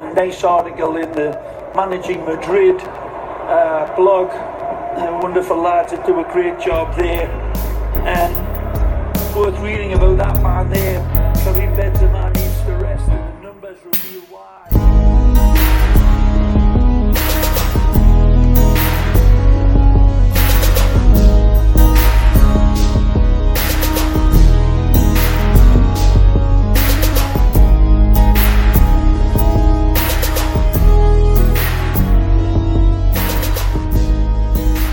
Nice article in the Managing Madrid uh, blog. Wonderful lads that do a great job there. And worth reading about that man there. Karim Benzema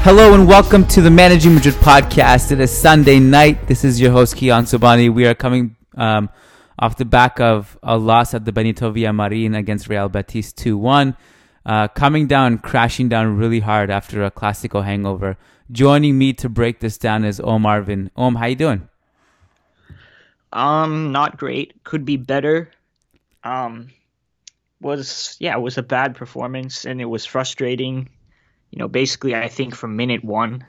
Hello and welcome to the Managing Madrid podcast. It is Sunday night. This is your host Kiyan Sobhani. We are coming um, off the back of a loss at the Benito Villamarin against Real Betis 2-1. Uh, coming down, crashing down really hard after a Clasico hangover. Joining me to break this down is Om Arvind. Om, how you doing? Um, not great. Could be better. Um, was yeah, it was a bad performance and it was frustrating. You know, basically, I think from minute one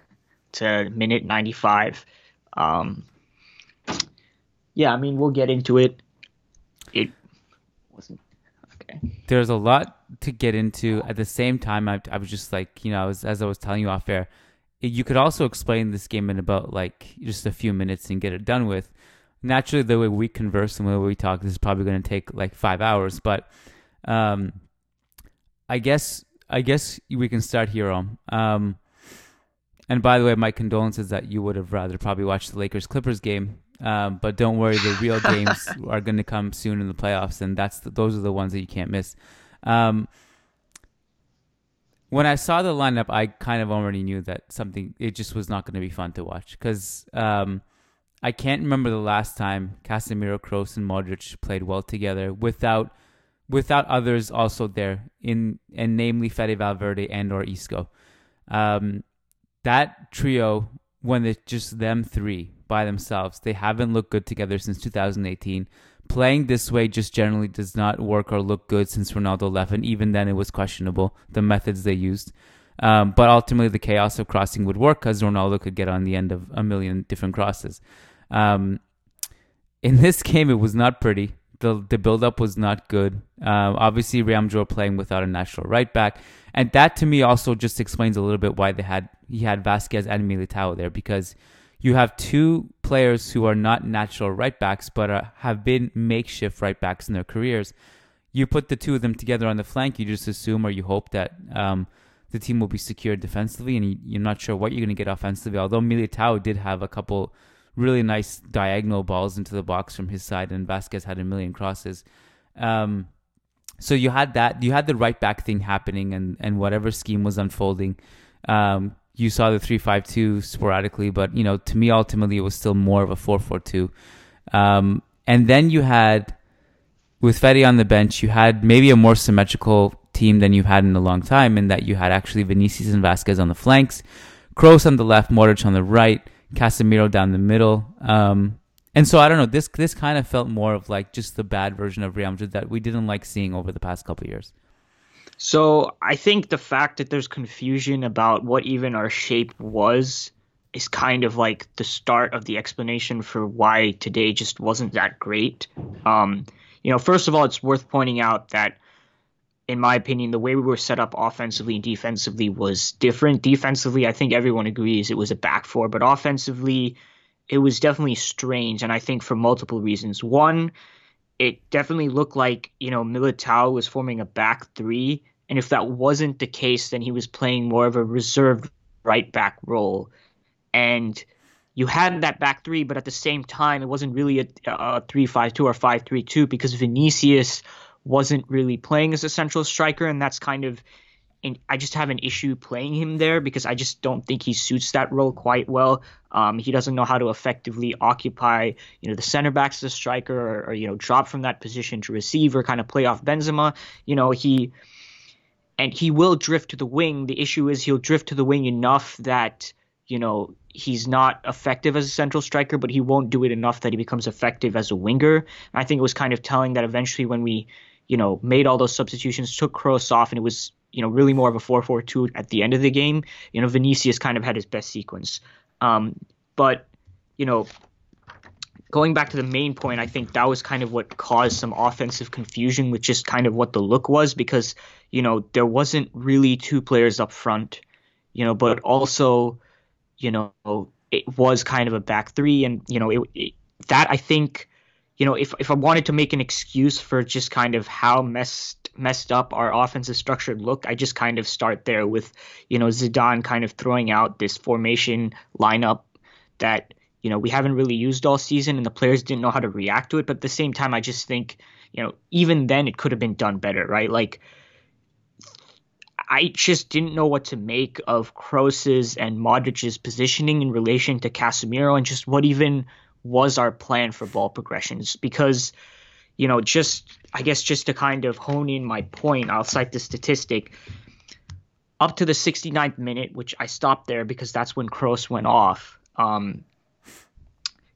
to minute ninety-five. Um, yeah, I mean, we'll get into it. It wasn't okay. There's a lot to get into. At the same time, I, I was just like, you know, I was, as I was telling you off air, you could also explain this game in about like just a few minutes and get it done with. Naturally, the way we converse and the way we talk, this is probably going to take like five hours. But um, I guess I guess we can start here on. Um, and by the way, my condolences that you would have rather probably watched the Lakers Clippers game. Um, but don't worry, the real games are going to come soon in the playoffs, and that's the, those are the ones that you can't miss. Um, when I saw the lineup, I kind of already knew that something it just was not going to be fun to watch because um, I can't remember the last time Casemiro, Kroos, and Modric played well together without without others also there in and namely Fede Valverde and or Isco. Um, that trio, when it's just them three by themselves, they haven't looked good together since 2018. Playing this way just generally does not work or look good since Ronaldo left, and even then it was questionable the methods they used. Um, but ultimately, the chaos of crossing would work because Ronaldo could get on the end of a million different crosses. Um, in this game, it was not pretty the the build up was not good. Um, obviously, Madrid playing without a natural right back, and that to me also just explains a little bit why they had he had Vasquez and Militao there because you have two players who are not natural right backs but are, have been makeshift right backs in their careers. You put the two of them together on the flank, you just assume or you hope that um, the team will be secure defensively, and you, you're not sure what you're going to get offensively. Although Militao did have a couple really nice diagonal balls into the box from his side, and Vasquez had a million crosses. Um, so you had that, you had the right back thing happening, and and whatever scheme was unfolding, um, you saw the three five two sporadically, but you know to me ultimately it was still more of a four four two. Um, and then you had with Fede on the bench, you had maybe a more symmetrical team than you've had in a long time, in that you had actually Vinicius and Vasquez on the flanks, Kroos on the left, Modric on the right. Casemiro down the middle. Um, and so I don't know. This this kind of felt more of like just the bad version of Real Madrid that we didn't like seeing over the past couple years. So I think the fact that there's confusion about what even our shape was is kind of like the start of the explanation for why today just wasn't that great. Um, you know, first of all, it's worth pointing out that, in my opinion, the way we were set up offensively and defensively was different. Defensively, I think everyone agrees it was a back four, but offensively, it was definitely strange, and I think for multiple reasons. One, it definitely looked like you know Militao was forming a back three, and if that wasn't the case, then he was playing more of a reserved right back role, and you had that back three, but at the same time, it wasn't really a, a three-five-two or five-three-two because Vinicius wasn't really playing as a central striker, and that's kind of and I just have an issue playing him there because I just don't think he suits that role quite well. Um, he doesn't know how to effectively occupy, you know, the center backs as a striker, or, or, you know, drop from that position to receive or kind of play off Benzema. You know, he and he will drift to the wing. The issue is he'll drift to the wing enough that you know he's not effective as a central striker, but he won't do it enough that he becomes effective as a winger. And I think it was kind of telling that eventually when we you know, made all those substitutions, took Kroos off, and it was you know, really more of a 4-4-2 at the end of the game. You know, Vinicius kind of had his best sequence. Um, but, you know, going back to the main point, I think that was kind of what caused some offensive confusion with just kind of what the look was because, you know, there wasn't really two players up front, you know, but also, you know, it was kind of a back three. And, you know, it, it that I think you know, if if I wanted to make an excuse for just kind of how messed messed up our offensive structure look, I just kind of start there with, you know, Zidane kind of throwing out this formation lineup that you know we haven't really used all season, and the players didn't know how to react to it. But at the same time, I just think, you know, even then it could have been done better, right? Like. I just didn't know what to make of Kroos's and Modric's positioning in relation to Casemiro and just what even was our plan for ball progressions because you know just i guess just to kind of hone in my point i'll cite the statistic up to the 69th minute which i stopped there because that's when Kroos went off um,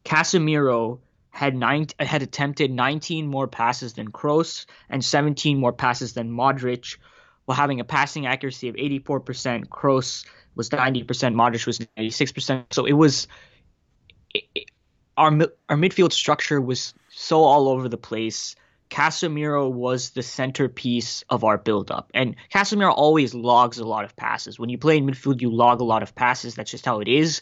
casemiro had nine had attempted 19 more passes than Kroos and 17 more passes than Modric while having a passing accuracy of 84%. Kroos was 90%, Modric was 96%. So it was it, our our midfield structure was so all over the place. Casemiro was the centerpiece of our build-up. And Casemiro always logs a lot of passes. When you play in midfield, you log a lot of passes. That's just how it is.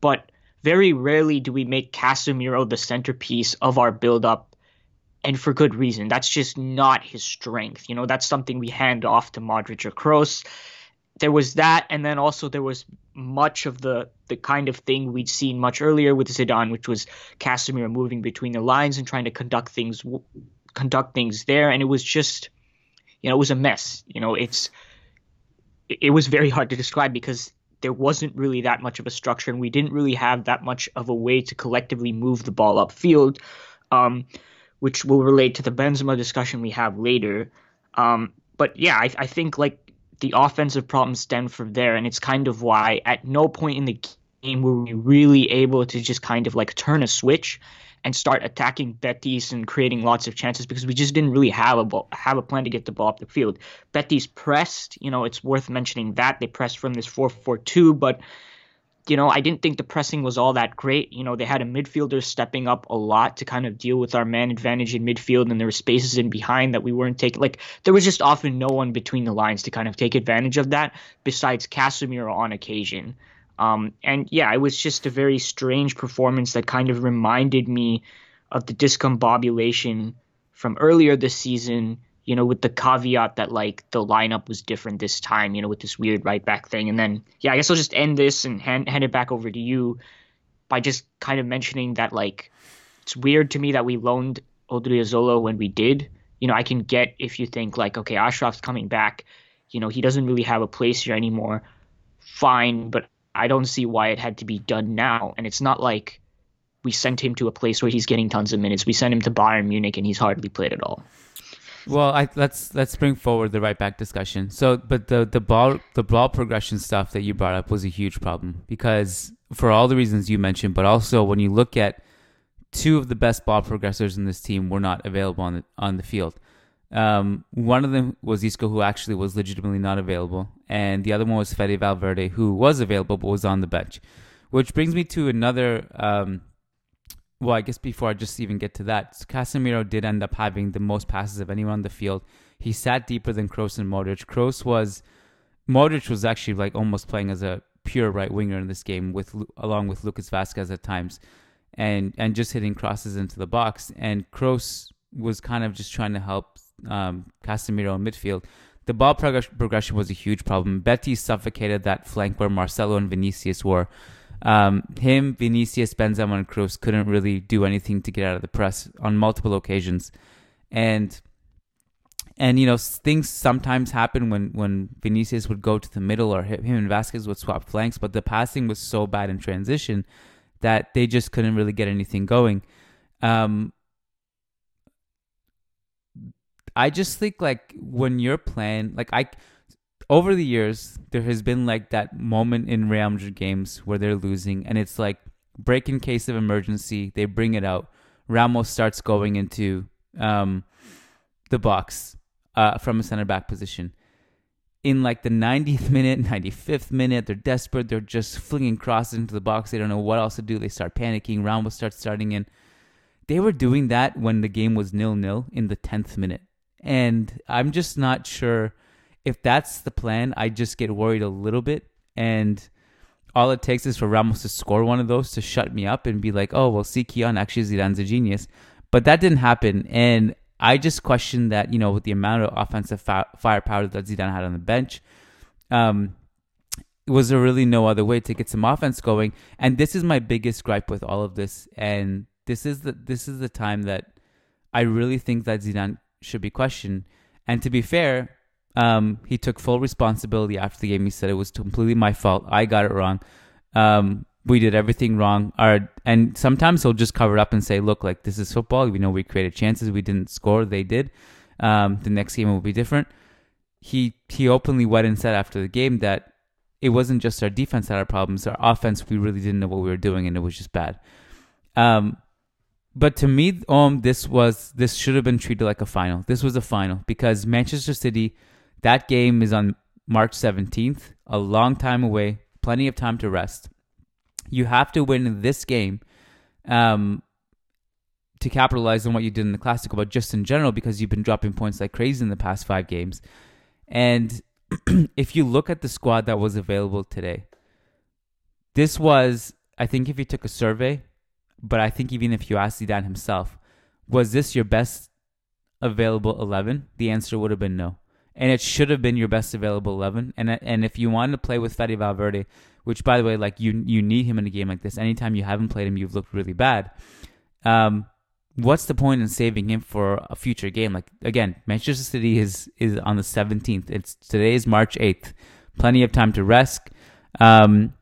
But very rarely do we make Casemiro the centerpiece of our build-up, and for good reason. That's just not his strength. You know, that's something we hand off to Modric or Kroos there was that, and then also there was much of the the kind of thing we'd seen much earlier with Zidane, which was Casemiro moving between the lines and trying to conduct things conduct things there, and it was just, you know, it was a mess. You know, it's it was very hard to describe because there wasn't really that much of a structure, and we didn't really have that much of a way to collectively move the ball upfield, um, which will relate to the Benzema discussion we have later. Um, but yeah, I, I think like the offensive problems stem from there, and it's kind of why at no point in the game were we really able to just kind of like turn a switch and start attacking Betis and creating lots of chances because we just didn't really have a ball, have a plan to get the ball up the field. Betis pressed, you know, it's worth mentioning that they pressed from this 4-4-2, but you know, I didn't think the pressing was all that great. You know, they had a midfielder stepping up a lot to kind of deal with our man advantage in midfield, and there were spaces in behind that we weren't taking. Like, there was just often no one between the lines to kind of take advantage of that besides Casemiro on occasion. Um, and yeah, it was just a very strange performance that kind of reminded me of the discombobulation from earlier this season you know, with the caveat that like the lineup was different this time, you know, with this weird right back thing. And then, yeah, I guess I'll just end this and hand, hand it back over to you by just kind of mentioning that like it's weird to me that we loaned Odriozola when we did. You know, I can get if you think like, okay, Achraf's coming back, you know, he doesn't really have a place here anymore. Fine, but I don't see why it had to be done now. And it's not like we sent him to a place where he's getting tons of minutes. We sent him to Bayern Munich and he's hardly played at all. Well, I, let's let's bring forward the right back discussion. So, but the the ball the ball progression stuff that you brought up was a huge problem because for all the reasons you mentioned, but also when you look at two of the best ball progressors in this team were not available on the on the field. Um, one of them was Isco, who actually was legitimately not available, and the other one was Fede Valverde, who was available but was on the bench. Which brings me to another. Um, well, I guess before I just even get to that, Casemiro did end up having the most passes of anyone on the field. He sat deeper than Kroos and Modric. Kroos was, Modric was actually like almost playing as a pure right winger in this game, with along with Lucas Vázquez at times, and and just hitting crosses into the box. And Kroos was kind of just trying to help um, Casemiro in midfield. The ball prog- progression was a huge problem. Betis suffocated that flank where Marcelo and Vinicius were. Um, him, Vinicius, Benzema, and Kroos couldn't really do anything to get out of the press on multiple occasions, and and you know things sometimes happen when when Vinicius would go to the middle or him and Vázquez would swap flanks, but the passing was so bad in transition that they just couldn't really get anything going. Um, I just think like when you're playing, like I over the years, there has been like that moment in Real Madrid games where they're losing, and it's like break in case of emergency. They bring it out. Ramos starts going into um, the box uh, from a center back position. In like the 90th minute, 95th minute, they're desperate. They're just flinging crosses into the box. They don't know what else to do. They start panicking. Ramos starts starting in. They were doing that when the game was nil nil in the 10th minute. And I'm just not sure if that's the plan, I just get worried a little bit. And all it takes is for Ramos to score one of those to shut me up and be like, oh, well, see, Kiyan, actually, Zidane's a genius. But that didn't happen. And I just question that, you know, with the amount of offensive fi- firepower that Zidane had on the bench, um, was there really no other way to get some offense going? And this is my biggest gripe with all of this. And this is the this is the time that I really think that Zidane should be questioned. And to be fair, um, he took full responsibility after the game. He said it was completely my fault. I got it wrong. Um, we did everything wrong. Our and sometimes he'll just cover it up and say, "Look, like this is football. We know we created chances. We didn't score. They did. Um, the next game will be different." He he openly went and said after the game that it wasn't just our defense that had our problems. Our offense, we really didn't know what we were doing, and it was just bad. Um, but to me, um, this was this should have been treated like a final. This was a final because Manchester City that game is on March 17th, a long time away, plenty of time to rest. You have to win this game um, to capitalize on what you did in the Clasico, but just in general, because you've been dropping points like crazy in the past five games. And if you look at the squad that was available today, this was, I think, if you took a survey, but I think even if you asked Zidane himself, was this your best available 11? The answer would have been no and it should have been your best available eleven. And and if you wanted to play with Fede Valverde, which by the way, like you you need him in a game like this. Anytime you haven't played him, you've looked really bad. Um, what's the point in saving him for a future game? Like again, Manchester City is is on the seventeenth. It's today is March eighth. Plenty of time to rest. Um,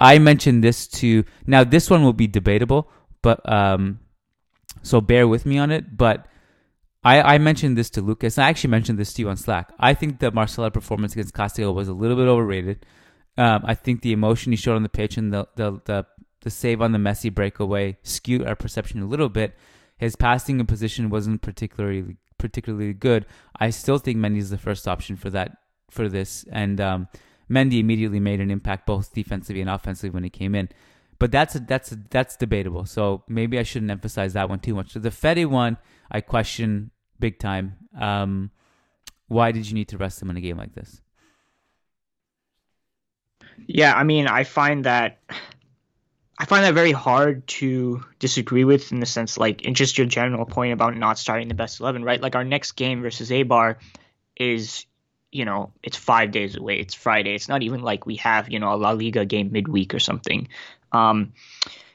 I mentioned this to now. This one will be debatable, but um, so bear with me on it. But I, I mentioned this to Lucas. I actually mentioned this to you on Slack. I think the Marcelo performance against Castigo was a little bit overrated. Um, I think the emotion he showed on the pitch and the, the, the, the save on the Messi breakaway skewed our perception a little bit. His passing and position wasn't particularly particularly good. I still think Mendy is the first option for that for this, and um, Mendy immediately made an impact both defensively and offensively when he came in. But that's a, that's a, that's debatable. So maybe I shouldn't emphasize that one too much. So the Fede one, I question big time. Um, why did you need to rest him in a game like this? Yeah, I mean, I find that I find that very hard to disagree with in the sense, like, in just your general point about not starting the best eleven, right? Like our next game versus Eibar is, you know, it's five days away. It's Friday. It's not even like we have, you know, a La Liga game midweek or something. Um,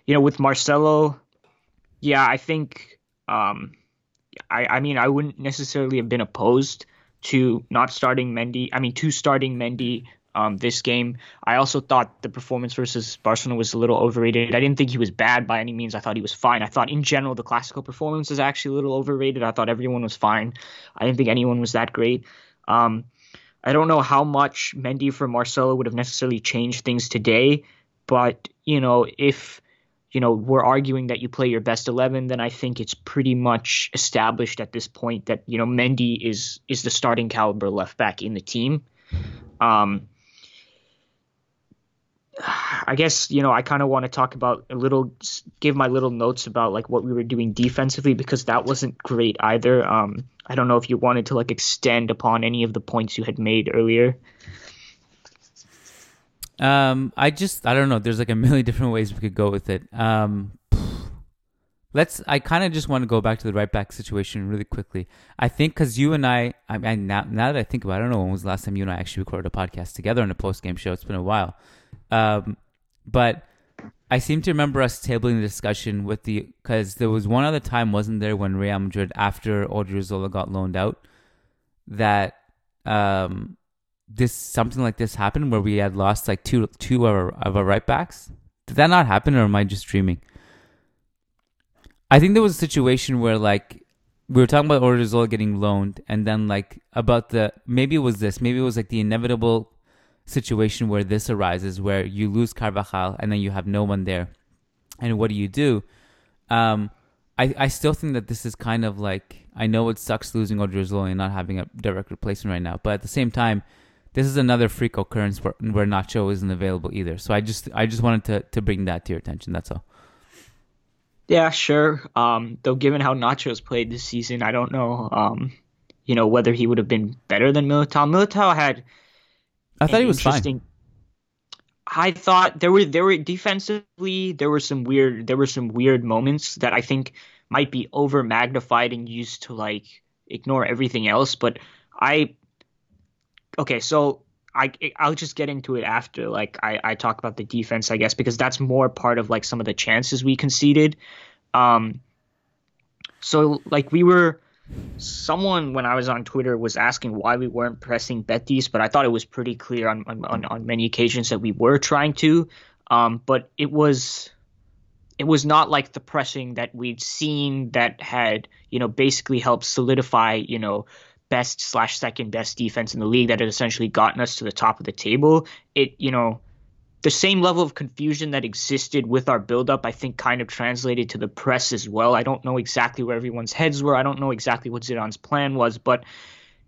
you know, with Marcelo, yeah, I think um, I, I mean, I wouldn't necessarily have been opposed to not starting Mendy. I mean, to starting Mendy um, this game. I also thought the performance versus Barcelona was a little overrated. I didn't think he was bad by any means. I thought he was fine. I thought in general the Clasico performance was actually a little overrated. I thought everyone was fine. I didn't think anyone was that great. Um, I don't know how much Mendy for Marcelo would have necessarily changed things today, but you know if you know, we're arguing that you play your best 11, then I think it's pretty much established at this point that, you know, Mendy is is the starting caliber left back in the team. Um, I guess you know I kind of want to talk about a little, give my little notes about like what we were doing defensively because that wasn't great either. Um, I don't know if you wanted to like extend upon any of the points you had made earlier. Um, I just I don't know. There's like a million different ways we could go with it. Um, let's. I kind of just want to go back to the right back situation really quickly. I think because you and I, I mean, now, now that I think about, it, I don't know when was the last time you and I actually recorded a podcast together on a post game show. It's been a while. Um, but I seem to remember us tabling the discussion with the because there was one other time, wasn't there, when Real Madrid after Odriozola got loaned out, that um, this something like this happened where we had lost like two two of our, of our right backs. Did that not happen, or am I just dreaming? I think there was a situation where like we were talking about Odriozola getting loaned, and then like about the maybe it was this, maybe it was like the inevitable situation where this arises, where you lose Carvajal and then you have no one there, and what do you do? Um, I I still think that this is kind of like I know it sucks losing Odriozola and not having a direct replacement right now, but at the same time, this is another freak occurrence where, where Nacho isn't available either. So I just I just wanted to to bring that to your attention. That's all. Yeah, sure. Um, though given how Nacho's played this season, I don't know. Um, you know whether he would have been better than Militao. Militao had I thought he was fine. I thought there were there were defensively there were some weird there were some weird moments that I think might be over magnified and used to like ignore everything else. But I okay, so I I'll just get into it after like I I talk about the defense I guess because that's more part of like some of the chances we conceded. Um, so like we were someone when I was on Twitter was asking why we weren't pressing Betis, but I thought it was pretty clear on on, on many occasions that we were trying to. Um, but it was it was not like the pressing that we'd seen that had you know basically helped solidify you know best slash second best defense in the league that had essentially gotten us to the top of the table. It you know the same level of confusion that existed with our buildup, I think, kind of translated to the press as well. I don't know exactly where everyone's heads were. I don't know exactly what Zidane's plan was, but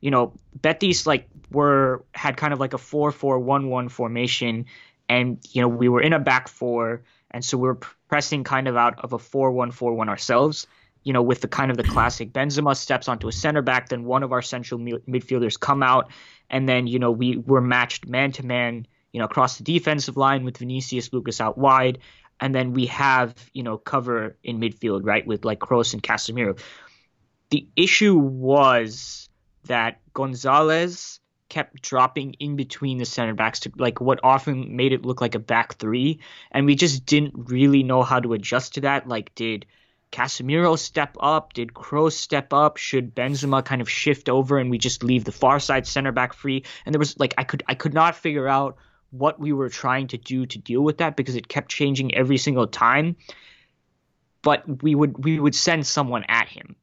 you know, Betis like were had kind of like a four-four-one-one formation, and you know we were in a back four, and so we were pressing kind of out of a four-one-four-one ourselves. You know, with the kind of the classic Benzema steps onto a center back, then one of our central midfielders come out, and then you know we were matched man to man you know, across the defensive line with Vinicius Lucas out wide. And then we have, you know, cover in midfield, right, with like Kroos and Casemiro. The issue was that Gonzalez kept dropping in between the center backs to like what often made it look like a back three. And we just didn't really know how to adjust to that. Like, did Casemiro step up? Did Kroos step up? Should Benzema kind of shift over and we just leave the far side center back free? And there was like I could I could not figure out what we were trying to do to deal with that because it kept changing every single time. But we would we would send someone at him.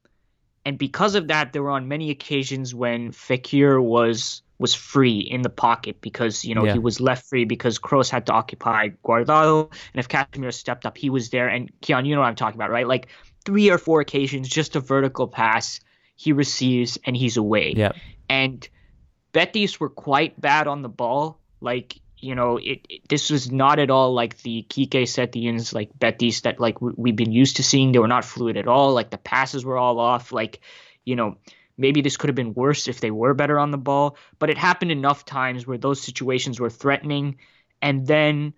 And because of that, there were on many occasions when Fekir was was free in the pocket because you know yeah. he was left free because Kroos had to occupy Guardado, and if Casemiro stepped up, he was there. And Kiyan, you know what I'm talking about, right? Like three or four occasions, just a vertical pass he receives and he's away. Yeah. And Betis were quite bad on the ball. Like you know, it, it, this was not at all like the Quique Setien's like Betis that like we, have been used to seeing. They were not fluid at all. Like the passes were all off. Like, you know, maybe this could have been worse if they were better on the ball. But it happened enough times where those situations were threatening, and then,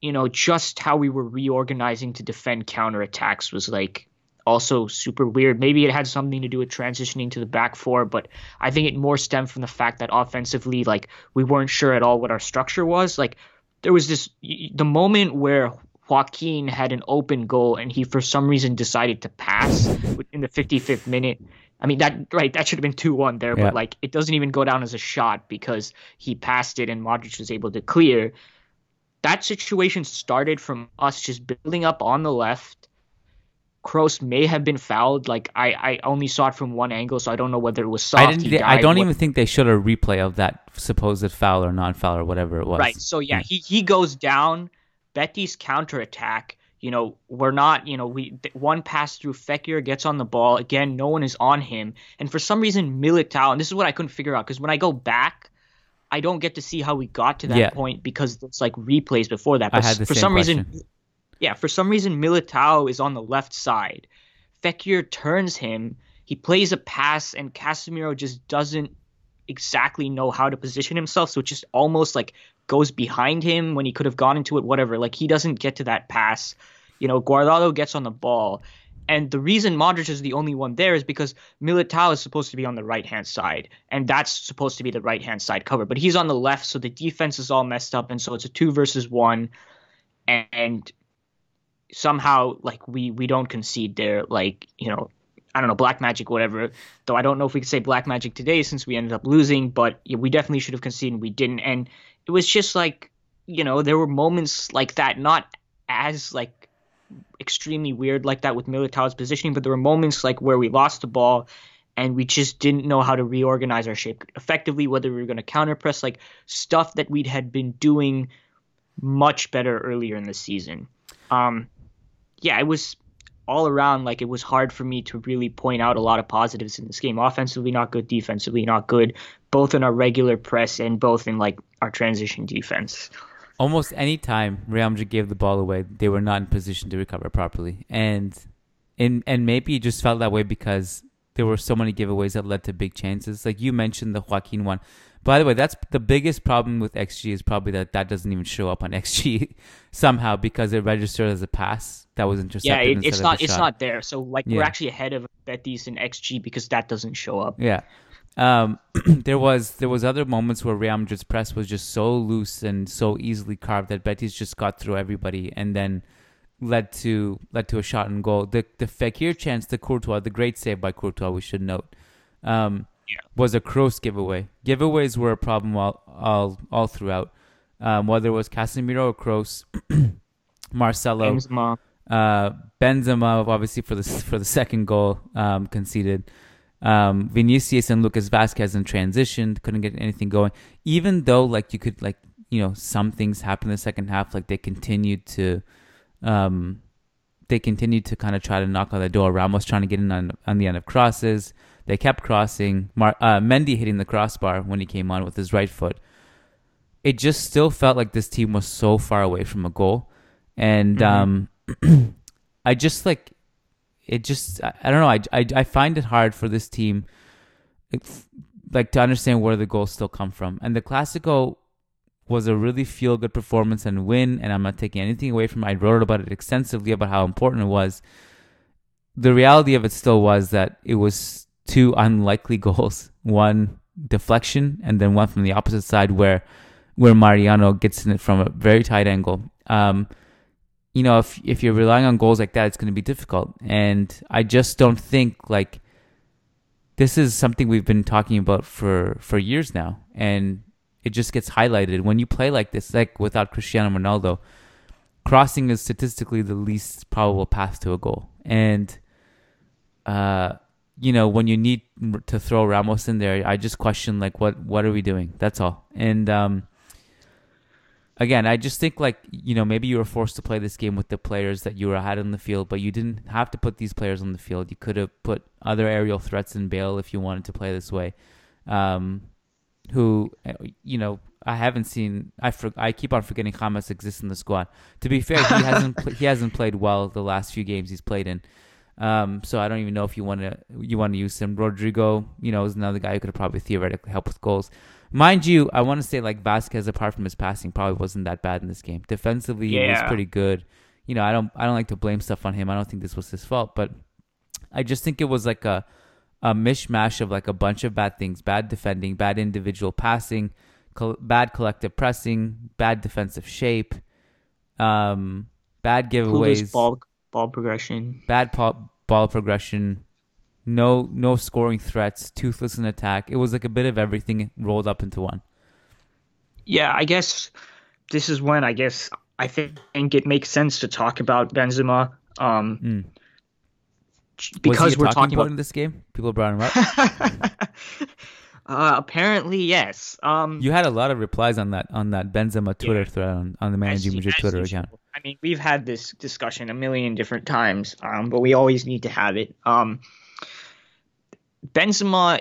you know, just how we were reorganizing to defend counterattacks was like also super weird. Maybe it had something to do with transitioning to the back four, but I think it more stemmed from the fact that offensively, like we weren't sure at all what our structure was. Like there was this the moment where Joaquin had an open goal and he for some reason decided to pass in the 55th minute. I mean that right that should have been 2-1 there, yeah. but like it doesn't even go down as a shot because he passed it and Modric was able to clear. That situation started from us just building up on the left Kroos may have been fouled. Like I, I only saw it from one angle, so I don't know whether it was soft. I, didn't, I don't what, even think they showed a replay of that supposed foul or non-foul or whatever it was. Right. So yeah, yeah. he he goes down. Betis counterattack. You know, we're not, you know, we one pass through Fekir gets on the ball. Again, no one is on him. And for some reason, Militao, and this is what I couldn't figure out because when I go back, I don't get to see how we got to that Yeah. point because it's like replays before that. But for some question. reason, yeah, for some reason, Militao is on the left side. Fekir turns him. He plays a pass, and Casemiro just doesn't exactly know how to position himself. So it just almost like goes behind him when he could have gone into it, whatever. Like he doesn't get to that pass. You know, Guardado gets on the ball. And the reason Modric is the only one there is because Militao is supposed to be on the right hand side, and that's supposed to be the right hand side cover. But he's on the left, so the defense is all messed up, and so it's a two versus one. And somehow, like we we don't concede there. Like you know, I don't know, black magic, whatever. Though I don't know if we could say black magic today since we ended up losing, but we definitely should have conceded. We didn't, and it was just like you know there were moments like that, not as like extremely weird like that with Militao's positioning, but there were moments like where we lost the ball and we just didn't know how to reorganize our shape effectively, whether we were going to counter press, like stuff that we had been doing much better earlier in the season. Um, yeah, it was all around like it was hard for me to really point out a lot of positives in this game. Offensively, not good. Defensively, not good. Both in our regular press and both in like our transition defense. almost any time Real Madrid gave the ball away, they were not in position to recover properly, and and and maybe it just felt that way because there were so many giveaways that led to big chances. Like you mentioned the Joaquin one. By the way, that's the biggest problem with XG is probably that that doesn't even show up on XG somehow because it registered as a pass that was intercepted. Yeah, it, it's not it's shot. not there. So like we're actually ahead of Betis in XG because that doesn't show up. Yeah. Um, there was there was other moments where Real Madrid's press was just so loose and so easily carved that Betis just got through everybody and then led to led to a shot and goal. The the Fekir chance the Courtois, the great save by Courtois, we should note, um, was a Kroos giveaway. Giveaways were a problem all all, all throughout. Um, whether it was Casemiro or Kroos, Marcelo, Benzema. uh, Benzema, obviously for the for the second goal, um, conceded. Um, Vinicius and Lucas Vasquez in transition couldn't get anything going. Even though like you could like you know some things happened in the second half, like they continued to, um, they continued to kind of try to knock on the door. Ramos trying to get in on on the end of crosses. They kept crossing. Mar- uh, Mendy hitting the crossbar when he came on with his right foot. It just still felt like this team was so far away from a goal, and um, I just like it. Just I, I don't know. I, I I find it hard for this team, like to understand where the goals still come from. And the Clasico was a really feel good performance and win. And I'm not taking anything away from. it. I wrote about it extensively about how important it was. The reality of it still was that it was two unlikely goals. One deflection, and then one from the opposite side where where Mariano gets in it from a very tight angle. Um, you know, if if you're relying on goals like that, it's going to be difficult. And I just don't think like this is something we've been talking about for for years now, and it just gets highlighted when you play like this, like without Cristiano Ronaldo. Crossing is statistically the least probable path to a goal, and uh, you know when you need to throw Ramos in there, I just question like what what are we doing? That's all. And um, again, I just think like you know maybe you were forced to play this game with the players that you were had on the field, but you didn't have to put these players on the field. You could have put other aerial threats in Bale if you wanted to play this way. Um, who uh, you know I haven't seen. I for, I keep on forgetting James exists in the squad. To be fair, he hasn't pl- he hasn't played well the last few games he's played in. Um, so I don't even know if you want to you want to use him. Rodrigo, you know, is another guy who could probably theoretically helped with goals. Mind you, I want to say like Vasquez, apart from his passing, probably wasn't that bad in this game. Defensively, he was pretty good. You know, I don't I don't like to blame stuff on him. I don't think this was his fault, but I just think it was like a a mishmash of like a bunch of bad things: bad defending, bad individual passing, col- bad collective pressing, bad defensive shape, um, bad giveaways, ball ball progression. bad ball, ball progression, no no scoring threats, toothless in attack. It was like a bit of everything rolled up into one. Yeah, I guess this is when I guess I think it makes sense to talk about Benzema. Um, Mm. because was he a we're talking talking point about in this game. People brought him up. Uh, apparently, yes. Um, you had a lot of replies on that on that Benzema Twitter Yeah. thread on, on the Managing Madrid Twitter usual. account. I mean, we've had this discussion a million different times, um, but we always need to have it. Um, Benzema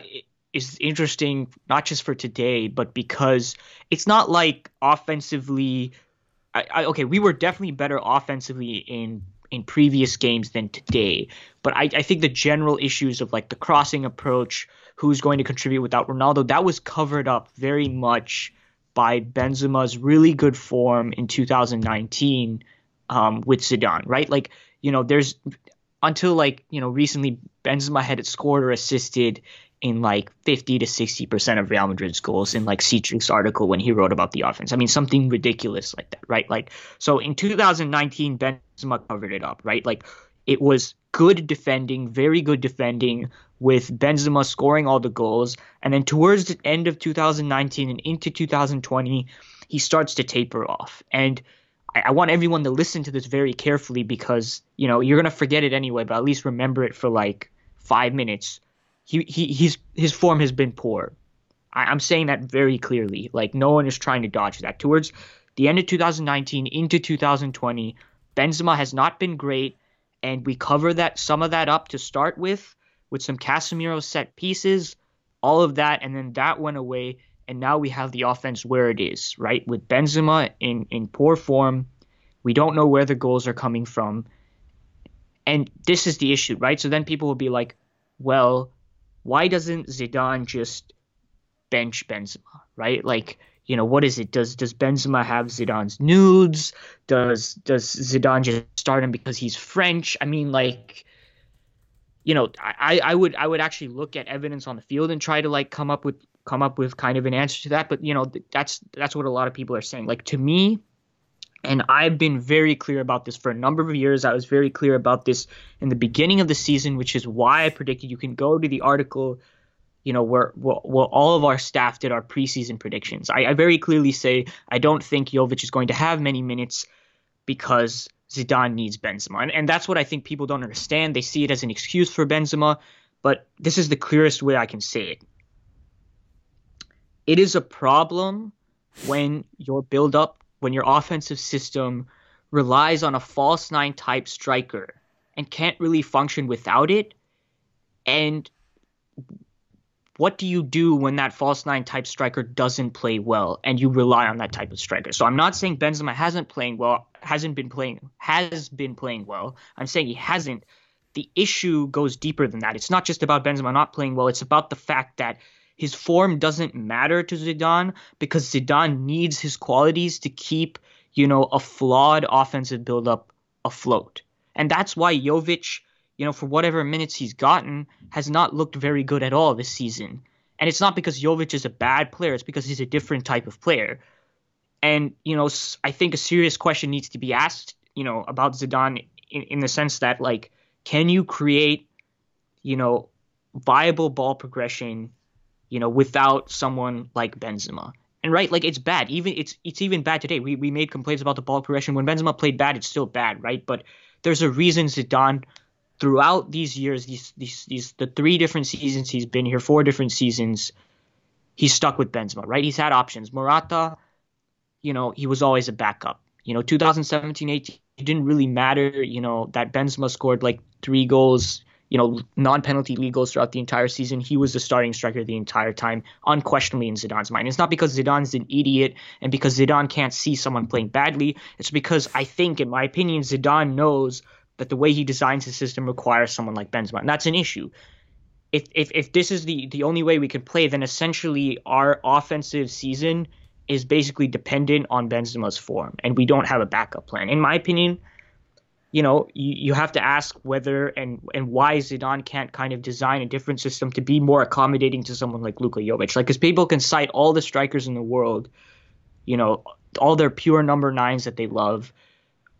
is interesting not just for today, but because it's not like offensively. I, I, okay, we were definitely better offensively in in previous games than today, but I, I think the general issues of like the crossing approach, who's going to contribute without Ronaldo, that was covered up very much by Benzema's really good form in 2019 um, with Zidane, right? Like, you know, there's until like, you know, recently Benzema had scored or assisted in like 50 to 60% of Real Madrid's goals in like Cedric's article when he wrote about the offense. I mean, something ridiculous like that, right? Like, so in 2019, Benzema covered it up, right? Like, it was good defending, very good defending, with Benzema scoring all the goals. And then towards the end of 2019 and into 2020, he starts to taper off. And I, I want everyone to listen to this very carefully because, you know, you're going to forget it anyway, but at least remember it for like five minutes. He, he he's his form has been poor. I, I'm saying that very clearly. Like no one is trying to dodge that. Towards the end of 2019 into 2020, Benzema has not been great, and we cover that some of that up to start with with some Casemiro set pieces, all of that, and then that went away, and now we have the offense where it is, right? With Benzema in in poor form, we don't know where the goals are coming from, and this is the issue, right? So then people will be like, well, why doesn't Zidane just bench Benzema, right? Like, you know, what is it? Does does Benzema have Zidane's nudes? Does does Zidane just start him because he's French? I mean, like, you know, I, I would I would actually look at evidence on the field and try to like come up with come up with kind of an answer to that. But you know, that's that's what a lot of people are saying. Like to me, and I've been very clear about this for a number of years. I was very clear about this in the beginning of the season, which is why I predicted you can go to the article, you know, where, where, all of our staff did our preseason predictions. I, I very clearly say I don't think Jovic is going to have many minutes because Zidane needs Benzema. And, and that's what I think people don't understand. They see it as an excuse for Benzema, but this is the clearest way I can say it. It is a problem when your build up when your offensive system relies on a false nine type striker and can't really function without it. And what do you do when that false nine type striker doesn't play well and you rely on that type of striker? So I'm not saying Benzema hasn't playing well, hasn't been playing has been playing well. I'm saying he hasn't. The issue goes deeper than that. It's not just about Benzema not playing well, it's about the fact that his form doesn't matter to Zidane because Zidane needs his qualities to keep, you know, a flawed offensive buildup afloat. And that's why Jovic, you know, for whatever minutes he's gotten, has not looked very good at all this season. And it's not because Jovic is a bad player, it's because he's a different type of player. And, you know, I think a serious question needs to be asked, you know, about Zidane in, in the sense that, like, can you create, you know, viable ball progression you know, without someone like Benzema. And right, like it's bad. Even it's it's even bad today. We we made complaints about the ball progression when Benzema played bad. It's still bad, right? But there's a reason Zidane, throughout these years, these these these the three different seasons he's been here, four different seasons, he's stuck with Benzema, right? He's had options. Morata, you know, he was always a backup. You know, 2017, 18, it didn't really matter. You know that Benzema scored like three goals you know, non-penalty league goals throughout the entire season. He was the starting striker the entire time, unquestionably in Zidane's mind. It's not because Zidane's an idiot and because Zidane can't see someone playing badly. It's because I think, in my opinion, Zidane knows that the way he designs his system requires someone like Benzema, and that's an issue. If if if this is the the only way we can play, then essentially our offensive season is basically dependent on Benzema's form, and we don't have a backup plan. In my opinion you know, you, you have to ask whether and and why Zidane can't kind of design a different system to be more accommodating to someone like Luka Jovic. Like, because people can cite all the strikers in the world, you know, all their pure number nines that they love.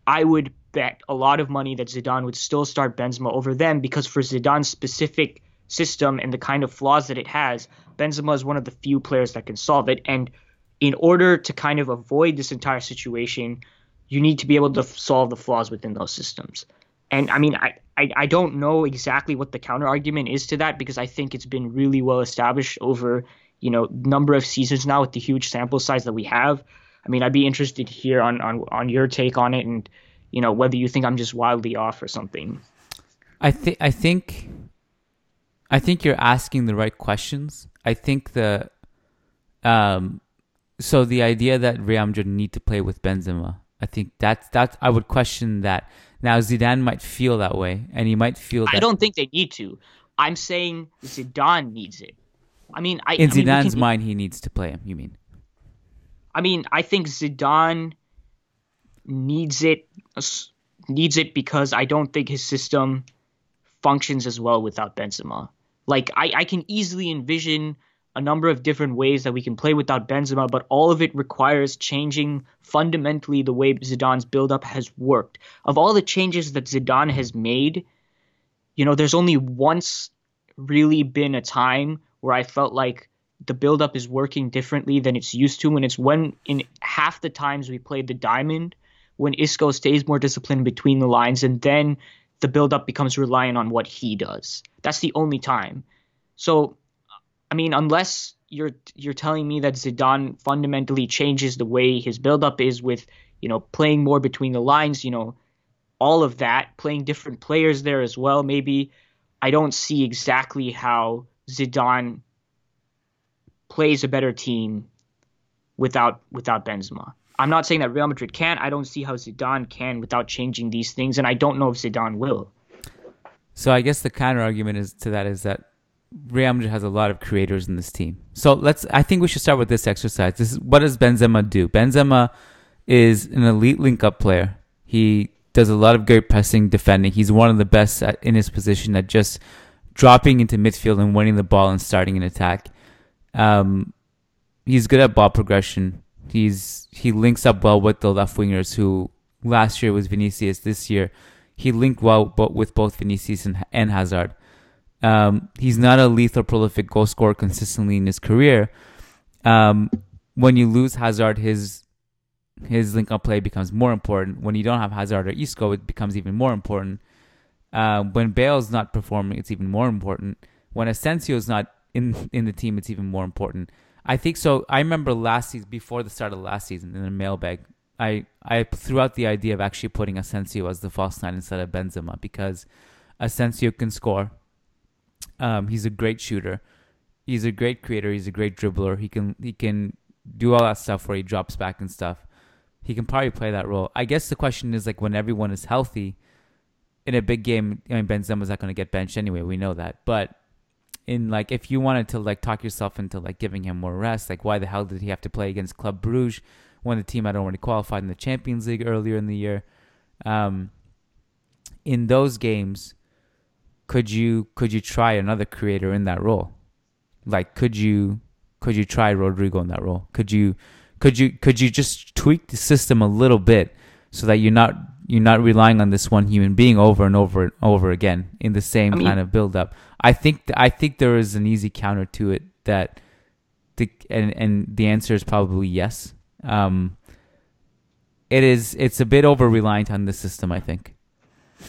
I would bet a lot of money that Zidane would still start Benzema over them because for Zidane's specific system and the kind of flaws that it has, Benzema is one of the few players that can solve it. And in order to kind of avoid this entire situation, you need to be able to solve the flaws within those systems. And I mean, I, I, I don't know exactly what the counter argument is to that because I think it's been really well established over you know number of seasons now with the huge sample size that we have. I mean, I'd be interested to hear on on on your take on it and you know whether you think I'm just wildly off or something. I think I think I think you're asking the right questions. I think the um so the idea that Real Madrid need to play with Benzema, I think that's that I would question that. Now Zidane might feel that way, and he might feel. That, I don't think they need to. I'm saying Zidane needs it. I mean, I, in I mean, Zidane's can, mind, he needs to play him. You mean? I mean, I think Zidane needs it needs it because I don't think his system functions as well without Benzema. Like I, I can easily envision a number of different ways that we can play without Benzema, but all of it requires changing fundamentally the way Zidane's build-up has worked. Of all the changes that Zidane has made, you know, there's only once really been a time where I felt like the build-up is working differently than it's used to, and it's when in half the times we played the diamond, when Isco stays more disciplined between the lines, and then the build-up becomes reliant on what he does. That's the only time. So I mean, unless you're you're telling me that Zidane fundamentally changes the way his buildup is with, you know, playing more between the lines, you know, all of that, playing different players there as well, maybe I don't see exactly how Zidane plays a better team without without Benzema. I'm not saying that Real Madrid can't. I don't see how Zidane can without changing these things, and I don't know if Zidane will. So I guess the counter argument is to that is that Real Madrid has a lot of creators in this team. So let's. I think we should start with this exercise. This is what does Benzema do? Benzema is an elite link-up player. He does a lot of great pressing, defending. He's one of the best at, in his position at just dropping into midfield and winning the ball and starting an attack. Um, he's good at ball progression. He's he links up well with the left wingers who last year was Vinicius. This year he linked well with both Vinicius and, and Hazard. Um, he's not a lethal, prolific goal scorer consistently in his career. Um, when you lose Hazard, his his link up play becomes more important. When you don't have Hazard or Isco, it becomes even more important. Uh, when Bale's not performing, it's even more important. When Asensio's not in in the team, it's even more important. I think so. I remember last season, before the start of last season, in the mailbag, I I threw out the idea of actually putting Asensio as the false nine instead of Benzema because Asensio can score. Um, he's a great shooter. He's a great creator. He's a great dribbler. He can he can do all that stuff where he drops back and stuff. He can probably play that role. I guess the question is like when everyone is healthy in a big game. I mean, Benzema's not going to get benched anyway. We know that. But in like if you wanted to like talk yourself into like giving him more rest, like why the hell did he have to play against Club Bruges when the team had already qualified in the Champions League earlier in the year? Um, in those games, could you could you try another creator in that role? Like could you could you try Rodrygo in that role? Could you could you could you just tweak the system a little bit so that you're not you're not relying on this one human being over and over and over again in the same I mean, kind of build up. I think I think there is an easy counter to it that the and and the answer is probably yes. Um, it is it's a bit over reliant on the system, I think.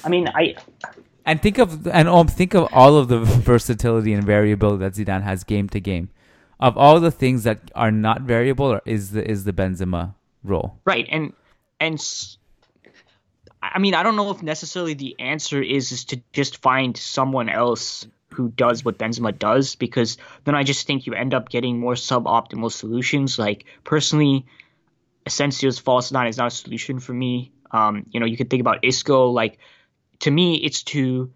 I mean, I and think of and um, think of all of the versatility and variability that Zidane has game to game. Of all the things that are not variable, is the is the Benzema role right? And and I mean, I don't know if necessarily the answer is is to just find someone else who does what Benzema does, because then I just think you end up getting more suboptimal solutions. Like personally, Asensio's false nine is not a solution for me. Um, you know, you could think about Isco, like to me, it's to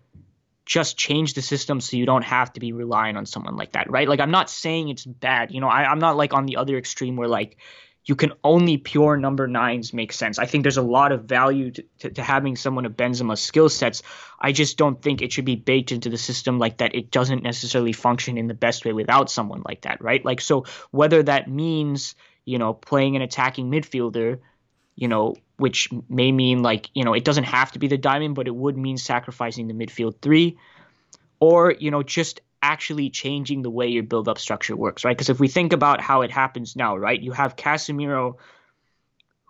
just change the system so you don't have to be relying on someone like that, right? Like, I'm not saying it's bad. You know, I, I'm not like on the other extreme where like you can only pure number nines make sense. I think there's a lot of value to, to, to having someone of Benzema's skill sets. I just don't think it should be baked into the system like that. It doesn't necessarily function in the best way without someone like that, right? Like, so whether that means, you know, playing an attacking midfielder, you know, which may mean like, you know, it doesn't have to be the diamond, but it would mean sacrificing the midfield three. Or, you know, just actually changing the way your build up structure works, right? Because if we think about how it happens now, right, you have Casemiro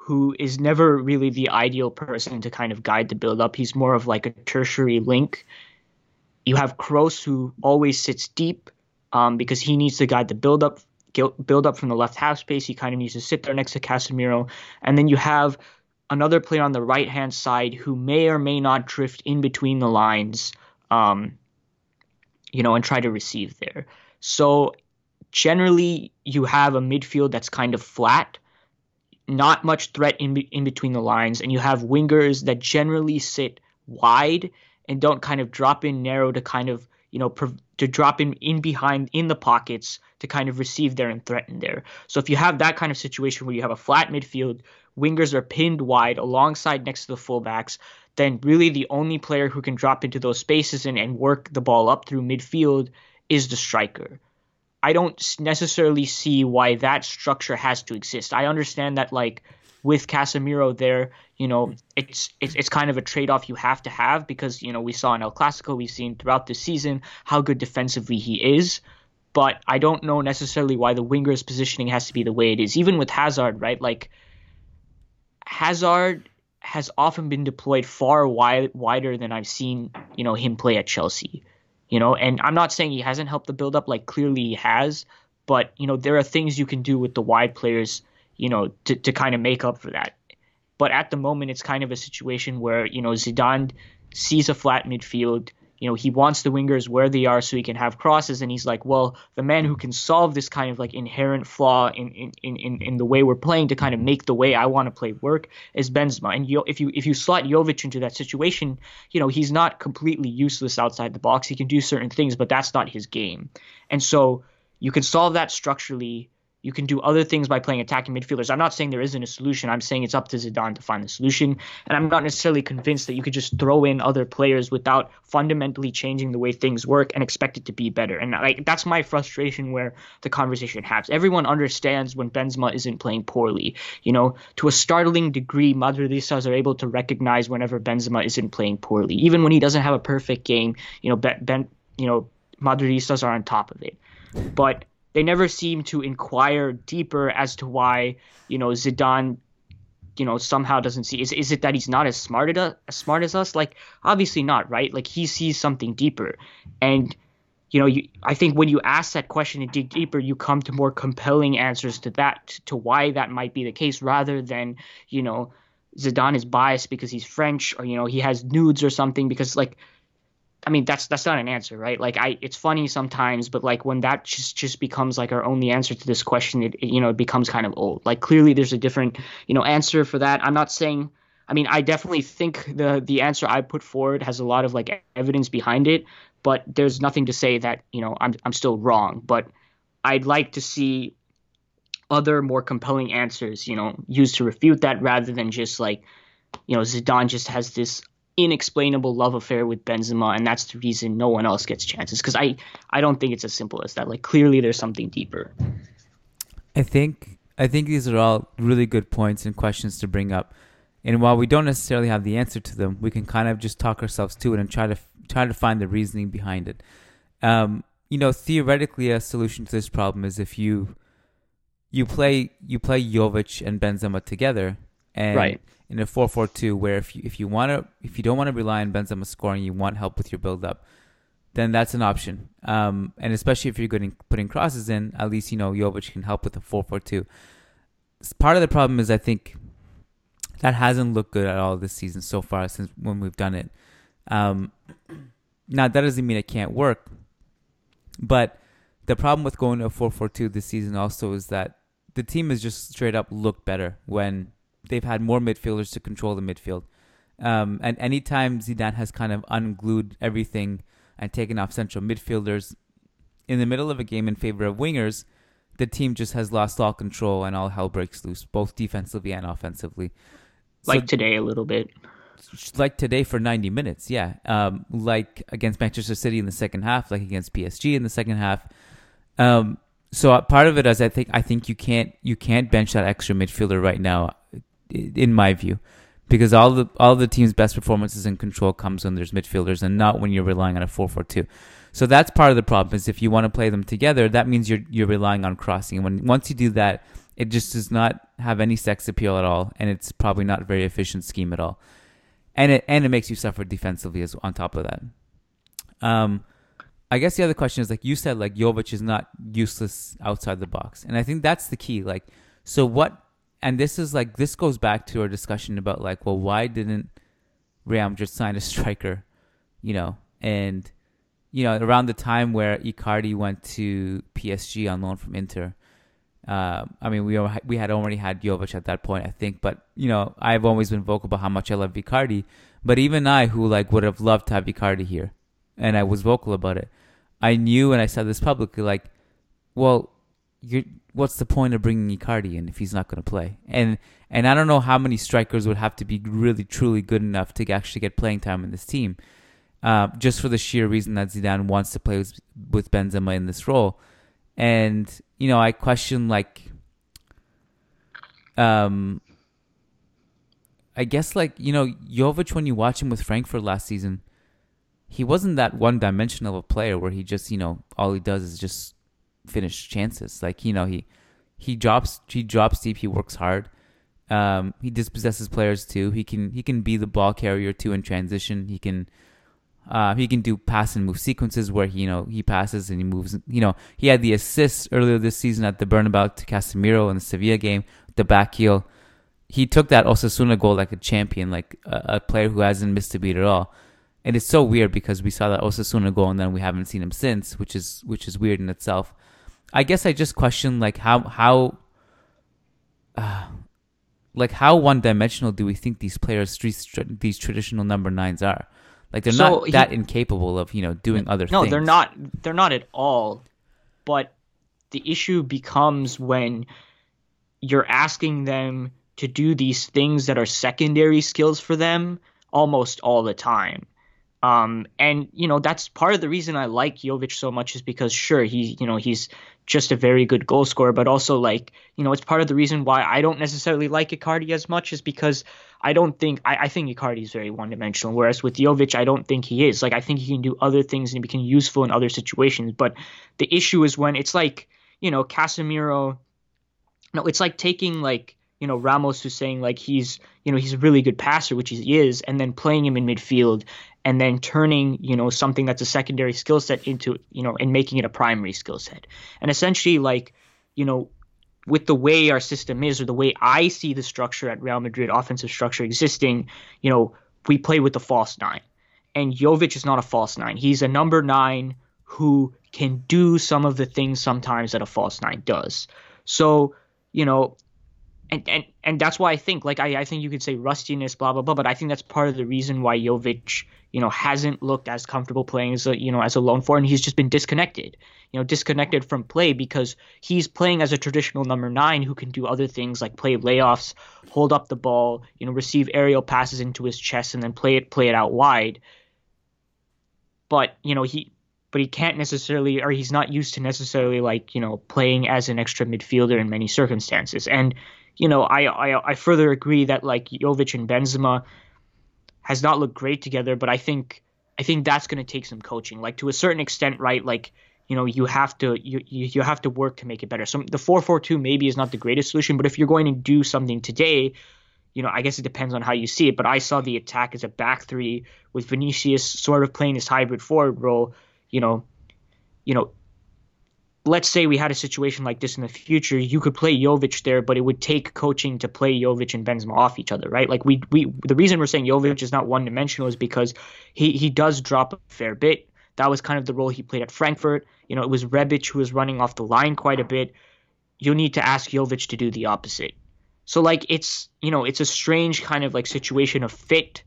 who is never really the ideal person to kind of guide the build up. He's more of like a tertiary link. You have Kroos who always sits deep um, because he needs to guide the build up build up from the left half space. He kind of needs to sit there next to Casemiro, and then you have another player on the right hand side who may or may not drift in between the lines, um, you know, and try to receive there. So generally, you have a midfield that's kind of flat, not much threat in in between the lines, and you have wingers that generally sit wide and don't kind of drop in narrow to kind of you know to drop in in behind in the pockets to kind of receive there and threaten there. So if you have that kind of situation where you have a flat midfield, wingers are pinned wide alongside next to the fullbacks, then really the only player who can drop into those spaces and, and work the ball up through midfield is the striker. I don't necessarily see why that structure has to exist. I understand that like with Casemiro there, you know, it's it's, it's kind of a trade off you have to have because you know we saw in El Clasico, we've seen throughout the season how good defensively he is. But I don't know necessarily why the winger's positioning has to be the way it is. Even with Hazard, right? Like Hazard has often been deployed far wide, wider than I've seen, you know, him play at Chelsea. You know, and I'm not saying he hasn't helped the build up, like clearly he has, but you know, there are things you can do with the wide players you know, to, to kind of make up for that. But at the moment, it's kind of a situation where, you know, Zidane sees a flat midfield. You know, he wants the wingers where they are so he can have crosses. And he's like, well, the man who can solve this kind of like inherent flaw in, in, in, in the way we're playing to kind of make the way I want to play work is Benzema. And you, if you if you slot Jovic into that situation, you know, he's not completely useless outside the box. He can do certain things, but that's not his game. And so you can solve that structurally you can do other things by playing attacking midfielders. I'm not saying there isn't a solution. I'm saying it's up to Zidane to find the solution. And I'm not necessarily convinced that you could just throw in other players without fundamentally changing the way things work and expect it to be better. And like that's my frustration where the conversation happens. Everyone understands when Benzema isn't playing poorly. You know, to a startling degree, Madridistas are able to recognize whenever Benzema isn't playing poorly. Even when he doesn't have a perfect game, you know, Ben, ben you know, Madridistas are on top of it. But they never seem to inquire deeper as to why you know Zidane you know somehow doesn't see is, is it that he's not as smart as, as smart as us? Like obviously not right? Like he sees something deeper. And you know you, i think when you ask that question and dig deeper you come to more compelling answers to that to why that might be the case rather than you know Zidane is biased because he's French or you know he has nudes or something because like I mean, that's that's not an answer, right? Like, I it's funny sometimes, but like when that just just becomes like our only answer to this question, it, it you know it becomes kind of old. Like, clearly there's a different you know answer for that. I'm not saying. I mean, I definitely think the the answer I put forward has a lot of like evidence behind it, but there's nothing to say that you know I'm I'm still wrong. But I'd like to see other more compelling answers, you know, used to refute that rather than just like, you know, Zidane just has this inexplainable love affair with Benzema, and that's the reason no one else gets chances. Because I, I don't think it's as simple as that. Like clearly, there's something deeper. I think I think these are all really good points and questions to bring up. And while we don't necessarily have the answer to them, we can kind of just talk ourselves to it and try to try to find the reasoning behind it. Um, you know, theoretically, a solution to this problem is if you you play you play Jovic and Benzema together, and right in a 4-4-2 where if you if you want to if you don't want to rely on Benzema scoring, you want help with your build up, then that's an option. Um, and especially if you're getting putting crosses in, at least you know Jovic can help with the 4-4-2. Part of the problem is I think that hasn't looked good at all this season so far since when we've done it. Um, now that doesn't mean it can't work, but the problem with going to a 4-4-2 this season also is that the team has just straight up looked better when they've had more midfielders to control the midfield. Um, and anytime Zidane has kind of unglued everything and taken off central midfielders in the middle of a game in favor of wingers, the team just has lost all control and all hell breaks loose, both defensively and offensively. Like so, today, a little bit. Like today for 90 minutes, yeah. Um, like against Manchester City in the second half, like against PSG in the second half. Um, so uh, part of it is I think I think you can't you can't bench that extra midfielder right now in my view, because all the all the team's best performances and control comes when there's midfielders and not when you're relying on a four four two. So that's part of the problem. Is if you want to play them together, that means you're you're relying on crossing. And when once you do that, it just does not have any sex appeal at all, and it's probably not a very efficient scheme at all. And it and it makes you suffer defensively as on top of that. Um, I guess the other question is like you said, like Jovic is not useless outside the box, and I think that's the key. Like, so what? And this is like this goes back to our discussion about like, well, why didn't Real Madrid sign a striker? You know, and you know around the time where Icardi went to PSG on loan from Inter. Uh, I mean, we we had already had Jovic at that point, I think. But you know, I've always been vocal about how much I love Icardi. But even I, who like would have loved to have Icardi here, and I was vocal about it, I knew and I said this publicly, like, well, you what's the point of bringing Icardi in if he's not going to play? And and I don't know how many strikers would have to be really truly good enough to actually get playing time in this team, uh, just for the sheer reason that Zidane wants to play with, with Benzema in this role. And you know, I question like, um, I guess like you know Jovic when you watch him with Frankfurt last season he wasn't that one dimensional of a player where he just, you know, all he does is just finish chances. Like, you know, he he drops he drops deep, he works hard. Um, he dispossesses players too. He can he can be the ball carrier too in transition. He can uh, he can do pass and move sequences where he, you know he passes and he moves. You know he had the assist earlier this season at the Bernabeu to Casemiro in the Sevilla game, the back heel. He took that Osasuna goal like a champion, like a, a player who hasn't missed a beat at all and it's so weird because we saw that Osasuna goal and then we haven't seen him since, which is which is weird in itself. I guess I just question like how how uh, like how one dimensional do we think these players these traditional number nines are? Like they're so not that he, incapable of you know doing other no, things. No, they're not. They're not at all. But the issue becomes when you're asking them to do these things that are secondary skills for them almost all the time. Um, and you know that's part of the reason I like Jovic so much is because sure he you know he's just a very good goal scorer, but also like you know it's part of the reason why I don't necessarily like Icardi as much is because I don't think I, I think Icardi is very one dimensional, whereas with Jovic I don't think he is. Like I think he can do other things and he become useful in other situations. But the issue is when it's like you know Casemiro. No, it's like taking like you know Ramos who's saying like he's you know he's a really good passer, which he is, and then playing him in midfield and then turning you know something that's a secondary skill set into you know and making it a primary skill set. And essentially like you know with the way our system is or the way I see the structure at Real Madrid offensive structure existing you know we play with the false nine. And Jovic is not a false nine. He's a number nine who can do some of the things sometimes that a false nine does. So you know and and and that's why I think like I, I think you could say rustiness, blah blah blah, but I think that's part of the reason why Jovic, you know, hasn't looked as comfortable playing as a you know as a lone four, and he's just been disconnected, you know, disconnected from play because he's playing as a traditional number nine who can do other things like play layoffs, hold up the ball, you know, receive aerial passes into his chest, and then play it play it out wide. But you know he but he can't necessarily or he's not used to necessarily like you know playing as an extra midfielder in many circumstances and you know, I, I I further agree that like Jovic and Benzema has not looked great together, but I think I think that's going to take some coaching. Like to a certain extent, right? Like you know, you have to you you have to work to make it better. So the four four two maybe is not the greatest solution, but if you're going to do something today, you know, I guess it depends on how you see it. But I saw the attack as a back three with Vinicius sort of playing this hybrid forward role. You know, you know, let's say we had a situation like this in the future, you could play Jovic there, but it would take coaching to play Jovic and Benzema off each other, right? Like we we the reason we're saying Jovic is not one dimensional is because he he does drop a fair bit. That was kind of the role he played at Frankfurt. You know, it was Rebic who was running off the line quite a bit. You'll need to ask Jovic to do the opposite. So like it's you know it's a strange kind of like situation of fit,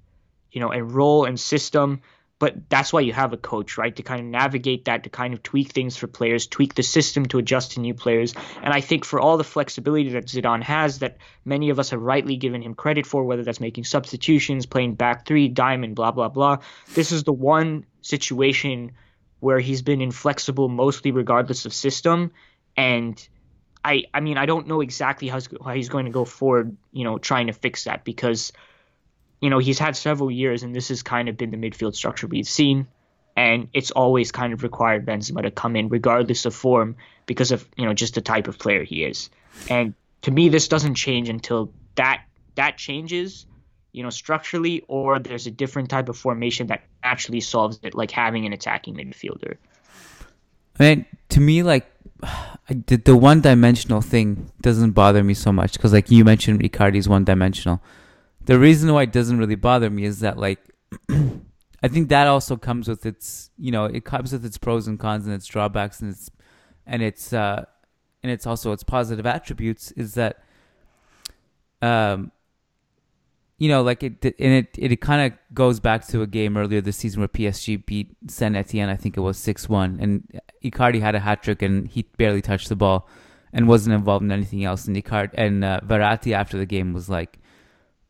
you know, and role and system but that's why you have a coach, right? To kind of navigate that, to kind of tweak things for players, tweak the system to adjust to new players. And I think for all the flexibility that Zidane has, that many of us have rightly given him credit for, whether that's making substitutions, playing back three, diamond, blah, blah, blah. This is the one situation where he's been inflexible mostly regardless of system. And I, I mean, I don't know exactly how he's going to go forward, you know, trying to fix that because – you know, he's had several years, and this has kind of been the midfield structure we've seen. And it's always kind of required Benzema to come in, regardless of form, because of you know just the type of player he is. And to me, this doesn't change until that that changes, you know, structurally, or there's a different type of formation that actually solves it, like having an attacking midfielder. I mean, to me, like the, the one dimensional thing doesn't bother me so much because, like you mentioned, Icardi's one dimensional. The reason why it doesn't really bother me is that, like, I think that also comes with its, you know, it comes with its pros and cons and its drawbacks and its and its uh, and it's also its positive attributes. Is that, um, you know, like it and it it, kind of goes back to a game earlier this season where PSG beat Saint Etienne. I think it was six one, and Icardi had a hat trick and he barely touched the ball and wasn't involved in anything else. And Icardi and uh, Verratti after the game was like,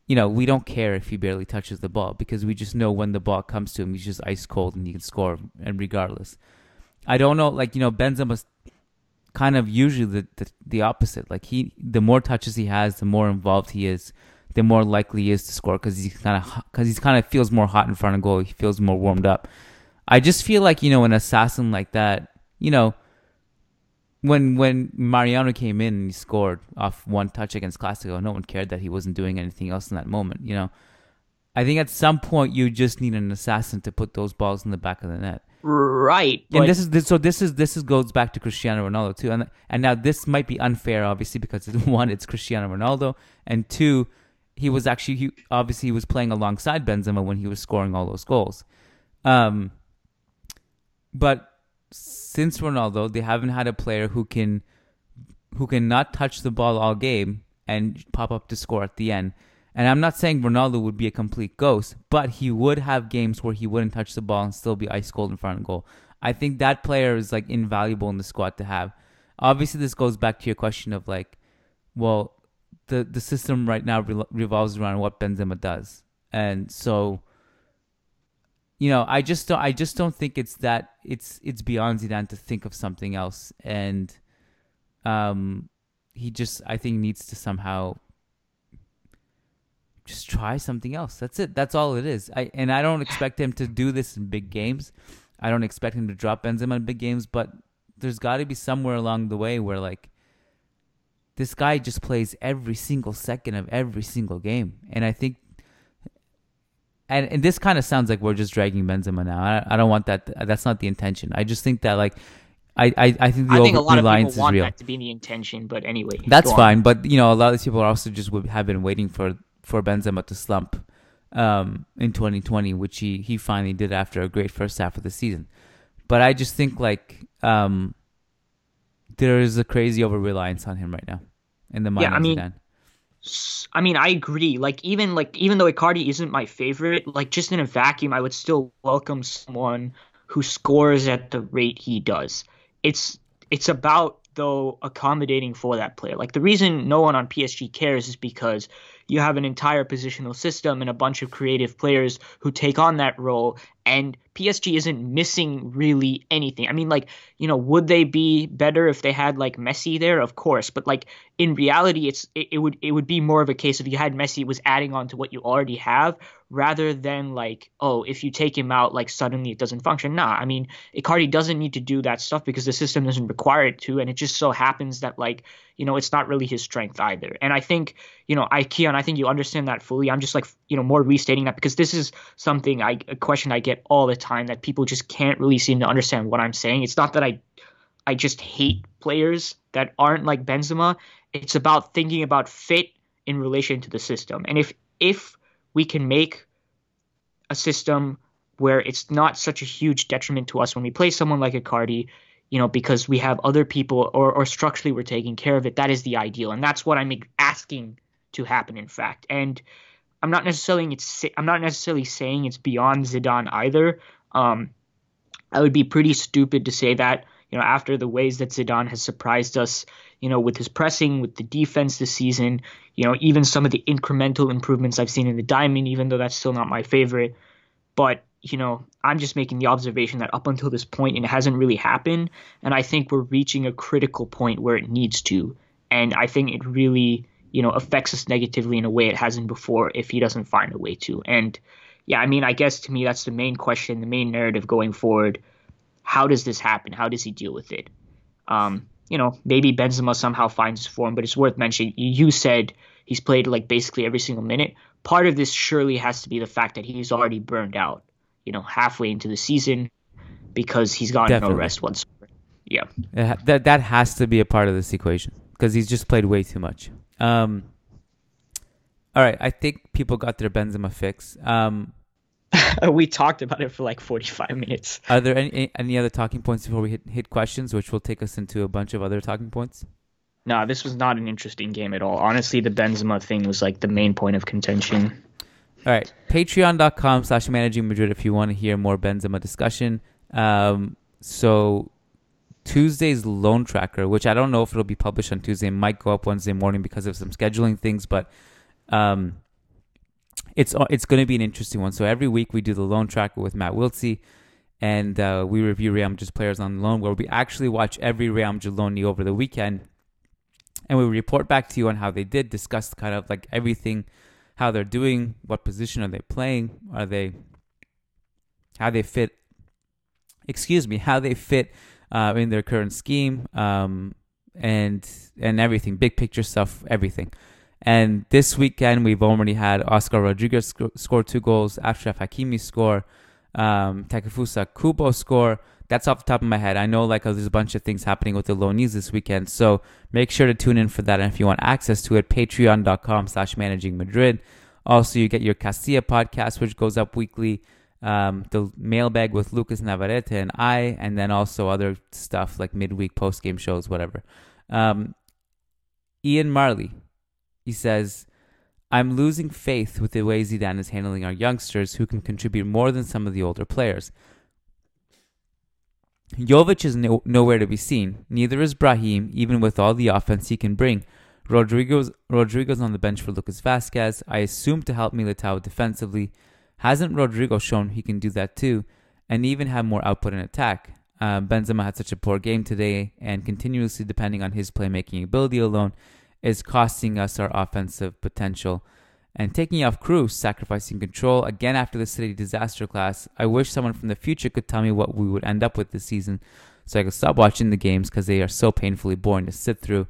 you know, we don't care if he barely touches the ball because we just know when the ball comes to him, he's just ice cold and he can score and regardless. I don't know, like you know, Benzema's kind of usually the, the the opposite. Like he, the more touches he has, the more involved he is the more likely he is to score because he's kind of because he's kind of feels more hot in front of goal. He feels more warmed up. I just feel like you know an assassin like that. You know, when when Mariano came in and he scored off one touch against Clasico, no one cared that he wasn't doing anything else in that moment. You know, I think at some point you just need an assassin to put those balls in the back of the net. Right. And this is this, so this is this is goes back to Cristiano Ronaldo too. And and now this might be unfair, obviously, because one, it's Cristiano Ronaldo, and two, he was actually he obviously he was playing alongside Benzema when he was scoring all those goals. Um, but since Ronaldo, they haven't had a player who can who can not touch the ball all game and pop up to score at the end. And I'm not saying Ronaldo would be a complete ghost, but he would have games where he wouldn't touch the ball and still be ice cold in front of goal. I think that player is like invaluable in the squad to have. Obviously, this goes back to your question of like, well, the the system right now re- revolves around what Benzema does, and so you know, I just don't I just don't think it's that it's it's beyond Zidane to think of something else, and um, he just I think needs to somehow just try something else. That's it. That's all it is. I and I don't expect him to do this in big games. I don't expect him to drop Benzema in big games, but there's got to be somewhere along the way where like this guy just plays every single second of every single game, and I think, and and this kind of sounds like we're just dragging Benzema now. I, I don't want that. That's not the intention. I just think that like. I, I, I think the I think a lot of reliance people want is real. that to be the intention, but anyway, That's fine, but you know, a lot of these people also just would have been waiting for for Benzema to slump um, in 2020, which he he finally did after a great first half of the season. But I just think like um, there is a crazy over reliance on him right now in the mind Yeah, I mean, I mean, I agree. Like even like even though Icardi isn't my favorite, like just in a vacuum, I would still welcome someone who scores at the rate he does. It's it's about though accommodating for that player. Like the reason no one on PSG cares is because you have an entire positional system and a bunch of creative players who take on that role and PSG isn't missing really anything. I mean like, you know, would they be better if they had like Messi there? Of course, but like in reality it's it, it would it would be more of a case if you had Messi was adding on to what you already have rather than like, oh, if you take him out like suddenly it doesn't function. Nah, I mean, Icardi doesn't need to do that stuff because the system doesn't require it to and it just so happens that like, you know, it's not really his strength either. And I think, you know, I Kiyan, I think you understand that fully. I'm just like, you know, more restating that because this is something I a question I get all the time that people just can't really seem to understand what I'm saying. It's not that I I just hate players that aren't like Benzema. It's about thinking about fit in relation to the system. And if if we can make a system where it's not such a huge detriment to us when we play someone like Icardi, you know, because we have other people or, or structurally we're taking care of it, that is the ideal. And that's what I'm asking to happen, in fact. And I'm not necessarily it's I'm not necessarily saying it's beyond Zidane either. Um, I would be pretty stupid to say that, you know, after the ways that Zidane has surprised us, you know, with his pressing, with the defense this season, you know, even some of the incremental improvements I've seen in the diamond, even though that's still not my favorite. But, you know, I'm just making the observation that up until this point, it hasn't really happened. And I think we're reaching a critical point where it needs to. And I think it really, you know, affects us negatively in a way it hasn't before if he doesn't find a way to. And, yeah, I mean, I guess to me that's the main question, the main narrative going forward. How does this happen? How does he deal with it? Um, you know, maybe Benzema somehow finds his form, but it's worth mentioning. You said he's played like basically every single minute. Part of this surely has to be the fact that he's already burned out, you know, halfway into the season because he's gotten Definitely. no rest whatsoever. Yeah. that that has to be a part of this equation because he's just played way too much. Um, all right, I think people got their Benzema fix. Um, we talked about it for like 45 minutes. Are there any any other talking points before we hit hit questions, which will take us into a bunch of other talking points? No, this was not an interesting game at all. Honestly, the Benzema thing was like the main point of contention. All right, patreon.com slash managing Madrid if you want to hear more Benzema discussion. Um, so Tuesday's loan tracker, which I don't know if it'll be published on Tuesday, might go up Wednesday morning because of some scheduling things, but um, it's it's going to be an interesting one. So every week we do the loan tracker with Matt Wiltsey, and uh, we review Real Madrid's players on loan, where we actually watch every Real Madrid loanee over the weekend, and we report back to you on how they did, discuss kind of like everything, how they're doing, what position are they playing, are they, how they fit, excuse me, how they fit uh, in their current scheme, um, and and everything, big picture stuff, everything. And this weekend, we've already had Oscar Rodriguez sc- score two goals, Achraf Hakimi score, um, Takefusa Kubo score. That's off the top of my head. I know like there's a bunch of things happening with the loanees this weekend, so make sure to tune in for that. And if you want access to it, patreon.com slash managing Madrid. Also, you get your Castilla podcast, which goes up weekly. Um, the mailbag with Lucas Navarrete and I, and then also other stuff like midweek post game shows, whatever. Um, Ian Marley, he says, I'm losing faith with the way Zidane is handling our youngsters who can contribute more than some of the older players. Jovic is no, nowhere to be seen. Neither is Brahim, even with all the offense he can bring. Rodrygo's, Rodrygo's on the bench for Lucas Vázquez, I assume to help Militao defensively. Hasn't Rodrygo shown he can do that too, and even have more output in attack? Uh, Benzema had such a poor game today, and continuously depending on his playmaking ability alone is costing us our offensive potential. And taking off Kroos, sacrificing control again after the City disaster class. I wish someone from the future could tell me what we would end up with this season so I could stop watching the games because they are so painfully boring to sit through,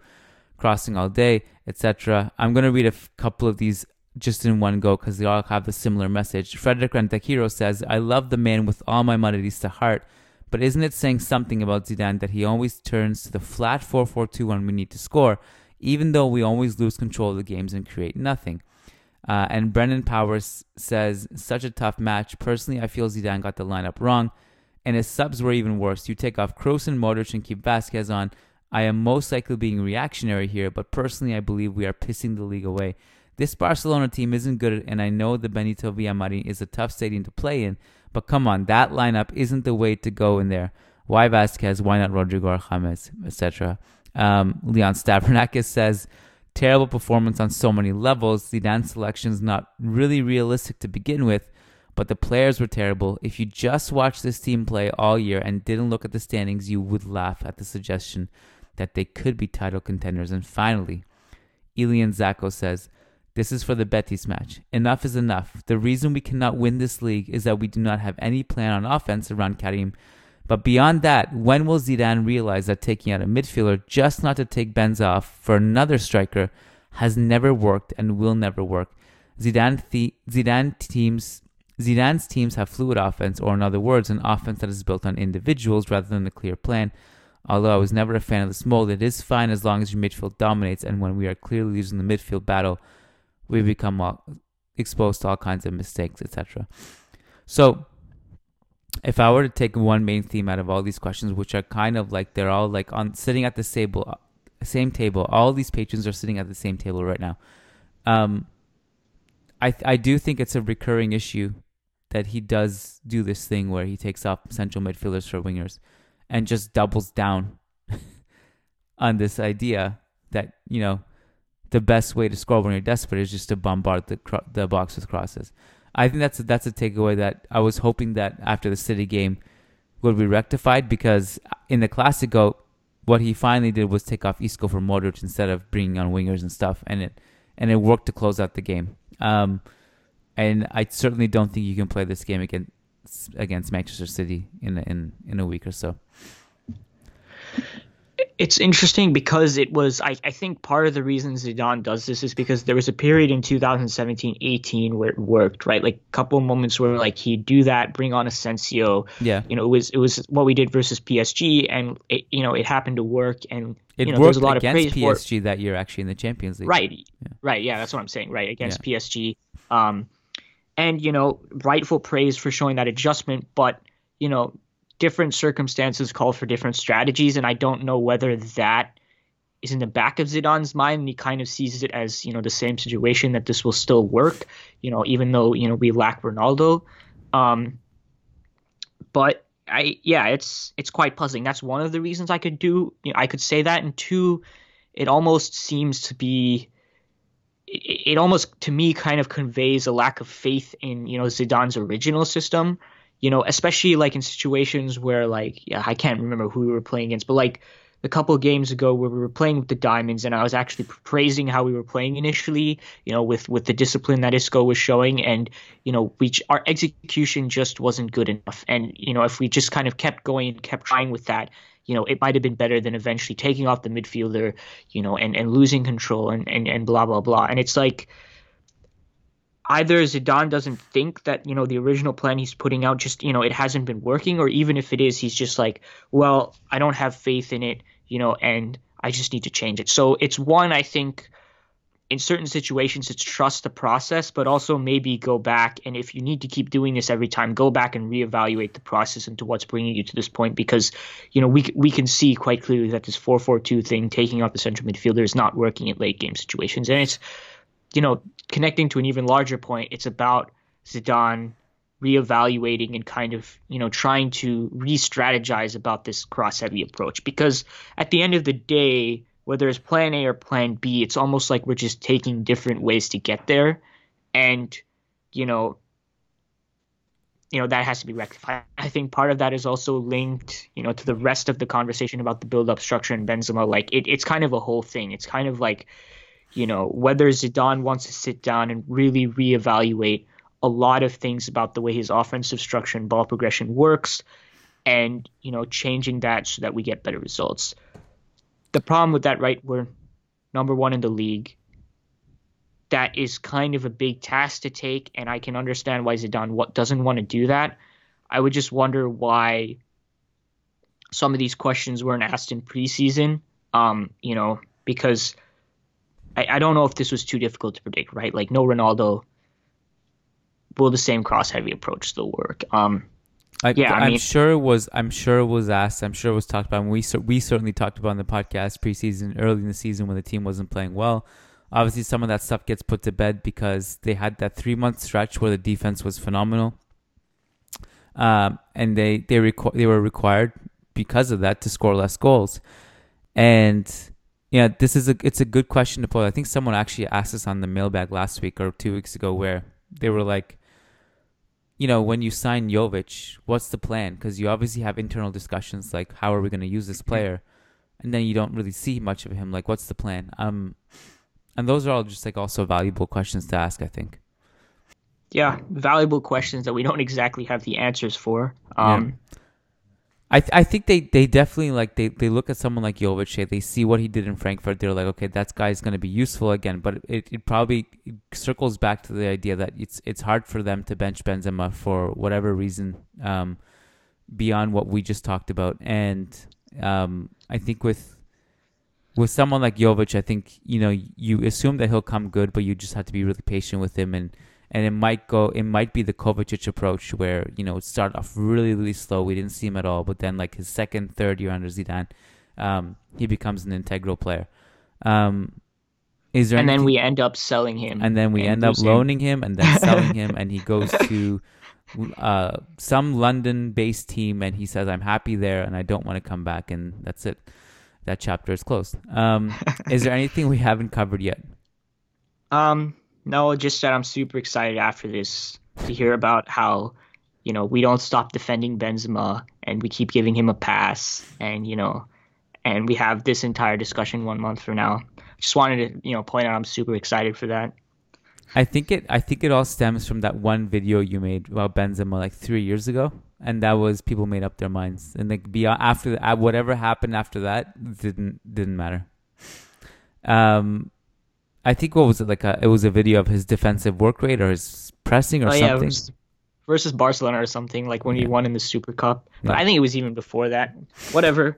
crossing all day, etc. I'm going to read a f- couple of these just in one go because they all have the similar message. Frederick Rentakiro says, I love the man with all my Madridista heart, but isn't it saying something about Zidane that he always turns to the flat 4 4 2 when we need to score, even though we always lose control of the games and create nothing? Uh, and Brendan Powers says, such a tough match. Personally, I feel Zidane got the lineup wrong, and his subs were even worse. You take off Kroos and Modric and keep Vázquez on. I am most likely being reactionary here, but personally, I believe we are pissing the league away. This Barcelona team isn't good, and I know the Benito Villamarin is a tough stadium to play in, but come on, that lineup isn't the way to go in there. Why Vázquez? Why not Rodrygo or James, etc.? Um, Leon Stavronakis says, terrible performance on so many levels. Zidane's selection is not really realistic to begin with, but the players were terrible. If you just watched this team play all year and didn't look at the standings, you would laugh at the suggestion that they could be title contenders. And finally, Elian Zako says, this is for the Betis match. Enough is enough. The reason we cannot win this league is that we do not have any plan on offense around Karim. But beyond that, when will Zidane realize that taking out a midfielder just not to take Benz off for another striker has never worked and will never work? Zidane, the, Zidane teams Zidane's teams have fluid offense, or in other words, an offense that is built on individuals rather than a clear plan. Although I was never a fan of this mold, it is fine as long as your midfield dominates, and when we are clearly losing the midfield battle, we become all, exposed to all kinds of mistakes, etc. So, if I were to take one main theme out of all these questions, which are kind of like they're all like on sitting at the table, same table, all these patrons are sitting at the same table right now. Um, I I do think it's a recurring issue that he does do this thing where he takes off central midfielders for wingers and just doubles down on this idea that you know the best way to score when you're desperate is just to bombard the the box with crosses. I think that's a, that's a takeaway that I was hoping that after the City game would be rectified because in the Clasico, what he finally did was take off Isco for Modric instead of bringing on wingers and stuff, and it and it worked to close out the game. Um, and I certainly don't think you can play this game against against Manchester City in in in a week or so. It's interesting because it was I, I think part of the reason Zidane does this is because there was a period in 2017-18 where it worked right like a couple moments where like he'd do that bring on Asensio Yeah. you know it was it was what we did versus PSG and it, you know it happened to work and It you know worked a lot of against praise for. PSG that year, actually, in the Champions League. Right. Yeah. Right. Yeah, that's what I'm saying. Right against PSG. Um, and you know, rightful praise for showing that adjustment, but you know, different circumstances call for different strategies, and I don't know whether that is in the back of Zidane's mind, he kind of sees it as you know the same situation that this will still work. You know, even though you know we lack Ronaldo. Um, but I yeah, it's it's quite puzzling. That's one of the reasons I could do. You know, I could say that, and two, it almost seems to be. It almost to me kind of conveys a lack of faith in you know Zidane's original system. You know, especially like in situations where like yeah, I can't remember who we were playing against, but like a couple games ago where we were playing with the diamonds and I was actually praising how we were playing initially, you know, with with the discipline that Isco was showing and you know, we our execution just wasn't good enough and you know, if we just kind of kept going and kept trying with that, you know, it might have been better than eventually taking off the midfielder, you know, and and losing control and and and blah blah blah. And it's like either Zidane doesn't think that you know the original plan he's putting out just you know it hasn't been working, or even if it is, he's just like, well, I don't have faith in it, you know, and I just need to change it. So it's one I think in certain situations it's trust the process, but also maybe go back and if you need to keep doing this every time, go back and reevaluate the process into what's bringing you to this point because you know we we can see quite clearly that this four four two thing taking out the central midfielder is not working in late game situations, and it's you know, connecting to an even larger point, it's about Zidane reevaluating and kind of, you know, trying to re-strategize about this cross-heavy approach. Because at the end of the day, whether it's plan A or plan B, it's almost like we're just taking different ways to get there. And, you know, you know, that has to be rectified. I think part of that is also linked, you know, to the rest of the conversation about the build-up structure and Benzema. Like it, it's kind of a whole thing. It's kind of like you know, whether Zidane wants to sit down and really reevaluate a lot of things about the way his offensive structure and ball progression works and, you know, changing that so that we get better results. The problem with that, right, we're number one in the league. That is kind of a big task to take, and I can understand why Zidane what doesn't want to do that. I would just wonder why some of these questions weren't asked in preseason. Um, you know, because I, I don't know if this was too difficult to predict, right? Like no Ronaldo. Will the same cross heavy approach still work? Um, I, Yeah, I I'm mean- sure it was. I'm sure it was asked. I'm sure it was talked about. And we we certainly talked about in the podcast preseason, early in the season when the team wasn't playing well. Obviously, some of that stuff gets put to bed because they had that three month stretch where the defense was phenomenal, um, and they they requ- they were required because of that to score less goals. And yeah, this is a it's a good question to pose. I think someone actually asked us on the mailbag last week or two weeks ago where they were like, you know, when you sign Jovic, what's the plan? Because you obviously have internal discussions like, how are we going to use this player? And then you don't really see much of him. Like, what's the plan? Um, and those are all just like also valuable questions to ask. I think. yeah, valuable questions that we don't exactly have the answers for. Um, I th- I think they, they definitely like they, they look at someone like Jovic, they- see what he did in Frankfurt. They're like, okay, that guy's going to be useful again. But it, it probably circles back to the idea that it's it's hard for them to bench Benzema for whatever reason, um, beyond what we just talked about. And um, I think with with someone like Jovic, I think you know you assume that he'll come good, but you just have to be really patient with him and. And it might go. It might be the Kovacic approach, where you know it started off really, really slow. We didn't see him at all, but then like his second, third year under Zidane, um, he becomes an integral player. Um, is there and then we end up selling him. and then we and end up loaning him and then selling him and he goes to uh, some london based team and he says i'm happy there and i don't want to come back and that's it that chapter is closed um, is there anything we haven't covered yet Um, no, just that I'm super excited after this to hear about how, you know, we don't stop defending Benzema and we keep giving him a pass and, you know, and we have this entire discussion one month from now. Just wanted to, you know, point out I'm super excited for that. i think it i think it all stems from that one video you made about benzema like three years ago and that was people made up their minds, and like beyond after uh, whatever happened after that didn't didn't matter. Um, I think what was it like? A, it was a video of his defensive work rate or his pressing or Oh something. yeah, was versus Barcelona or something like when he won in the Super Cup. But Yeah. I think it was even before that. Whatever.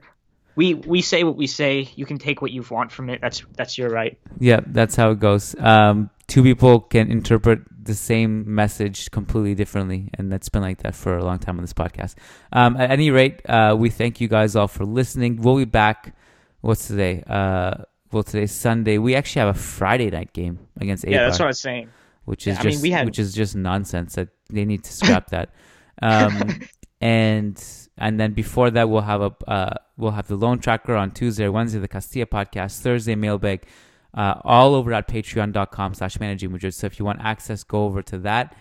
We we say what we say. You can take what you want from it. That's that's your right. Yeah, that's how it goes. Um, two people can interpret the same message completely differently, and that's been like that for a long time on this podcast. Um, at any rate, uh, we thank you guys all for listening. We'll be back. What's today? Uh, well, today's Sunday. We actually have a Friday night game against Yeah, that's what I was saying. which is Yeah, I mean, just had- which is just nonsense. That they need to scrap that. Um, and and then before that, we'll have a uh, we'll have the loan tracker on Tuesday or Wednesday, the Castilla podcast, Thursday mailbag, uh, all over at patreon.com slash managing Madrid. So if you want access, go over to that.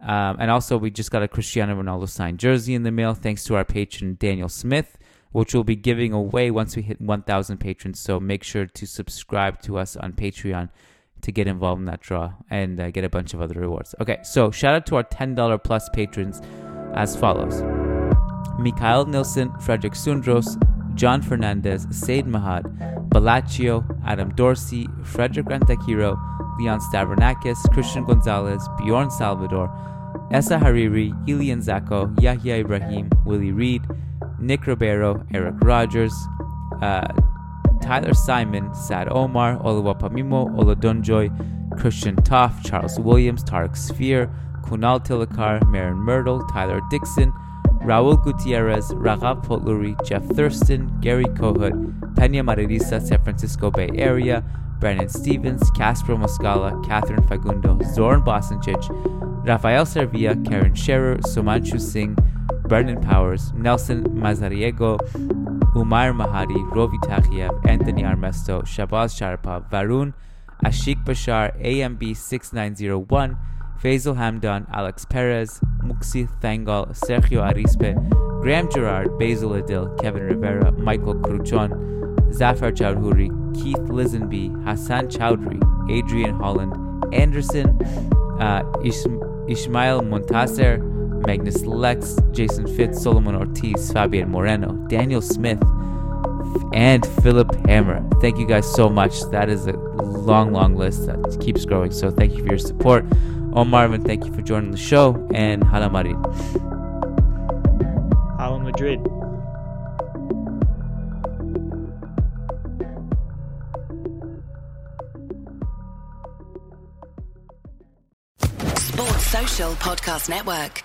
Um, and also, we just got a Cristiano Ronaldo signed jersey in the mail, thanks to our patron Daniel Smith, which we'll be giving away once we hit 1,000 patrons. So make sure to subscribe to us on Patreon to get involved in that draw and uh, get a bunch of other rewards. Okay, so shout out to our $10 plus patrons as follows Mikhail Nilsson, Frederick Sundros, John Fernandez, Said Mahad, Balaccio, Adam Dorsey, Frederick Rantakiro, Leon Stavronakis, Christian Gonzalez, Bjorn Salvador, Essa Hariri, Ilian Zako, Yahya Ibrahim, Willie Reed, Nick Ribeiro, Eric Rogers, uh, Tyler Simon, Sad Omar, Oluwapamimo, Olodunjoy, Christian Toff, Charles Williams, Tarek Sphere, Kunal Tilakar, Marin Myrtle, Tyler Dixon, Raul Gutierrez, Raghav Potluri, Jeff Thurston, Gary Kohut, Pena Maririsa, San Francisco Bay Area, Brandon Stevens, Casper Moscala, Catherine Fagundo, Zoran Bosancic, Rafael Servia, Karen Scherer, Sumanchu Singh, Brendan Powers, Nelson Mazariego, Umar Mahadi, Rovi Takhiev, Anthony Armesto, Shabazz Sharpa, Varun, Ashik Bashar, AMB 6901, Faisal Hamdan, Alex Perez, Muxi Thangal, Sergio Arispe, Graham Gerard, Basil Adil, Kevin Rivera, Michael Kruchon, Zafar Chowdhury, Keith Lisenby, Hassan Chowdhury, Adrian Holland, Anderson, uh, Ish- Ishmael Montaser, Magnus Lex, Jason Fitz, Solomon Ortiz, Fabian Moreno, Daniel Smith, and Philip Hammer. Thank you guys so much. That is a long, long list that keeps growing. So thank you for your support. Om Arvind, thank you for joining the show. And Hala Madrid. Hala Madrid. Sports Social Podcast Network.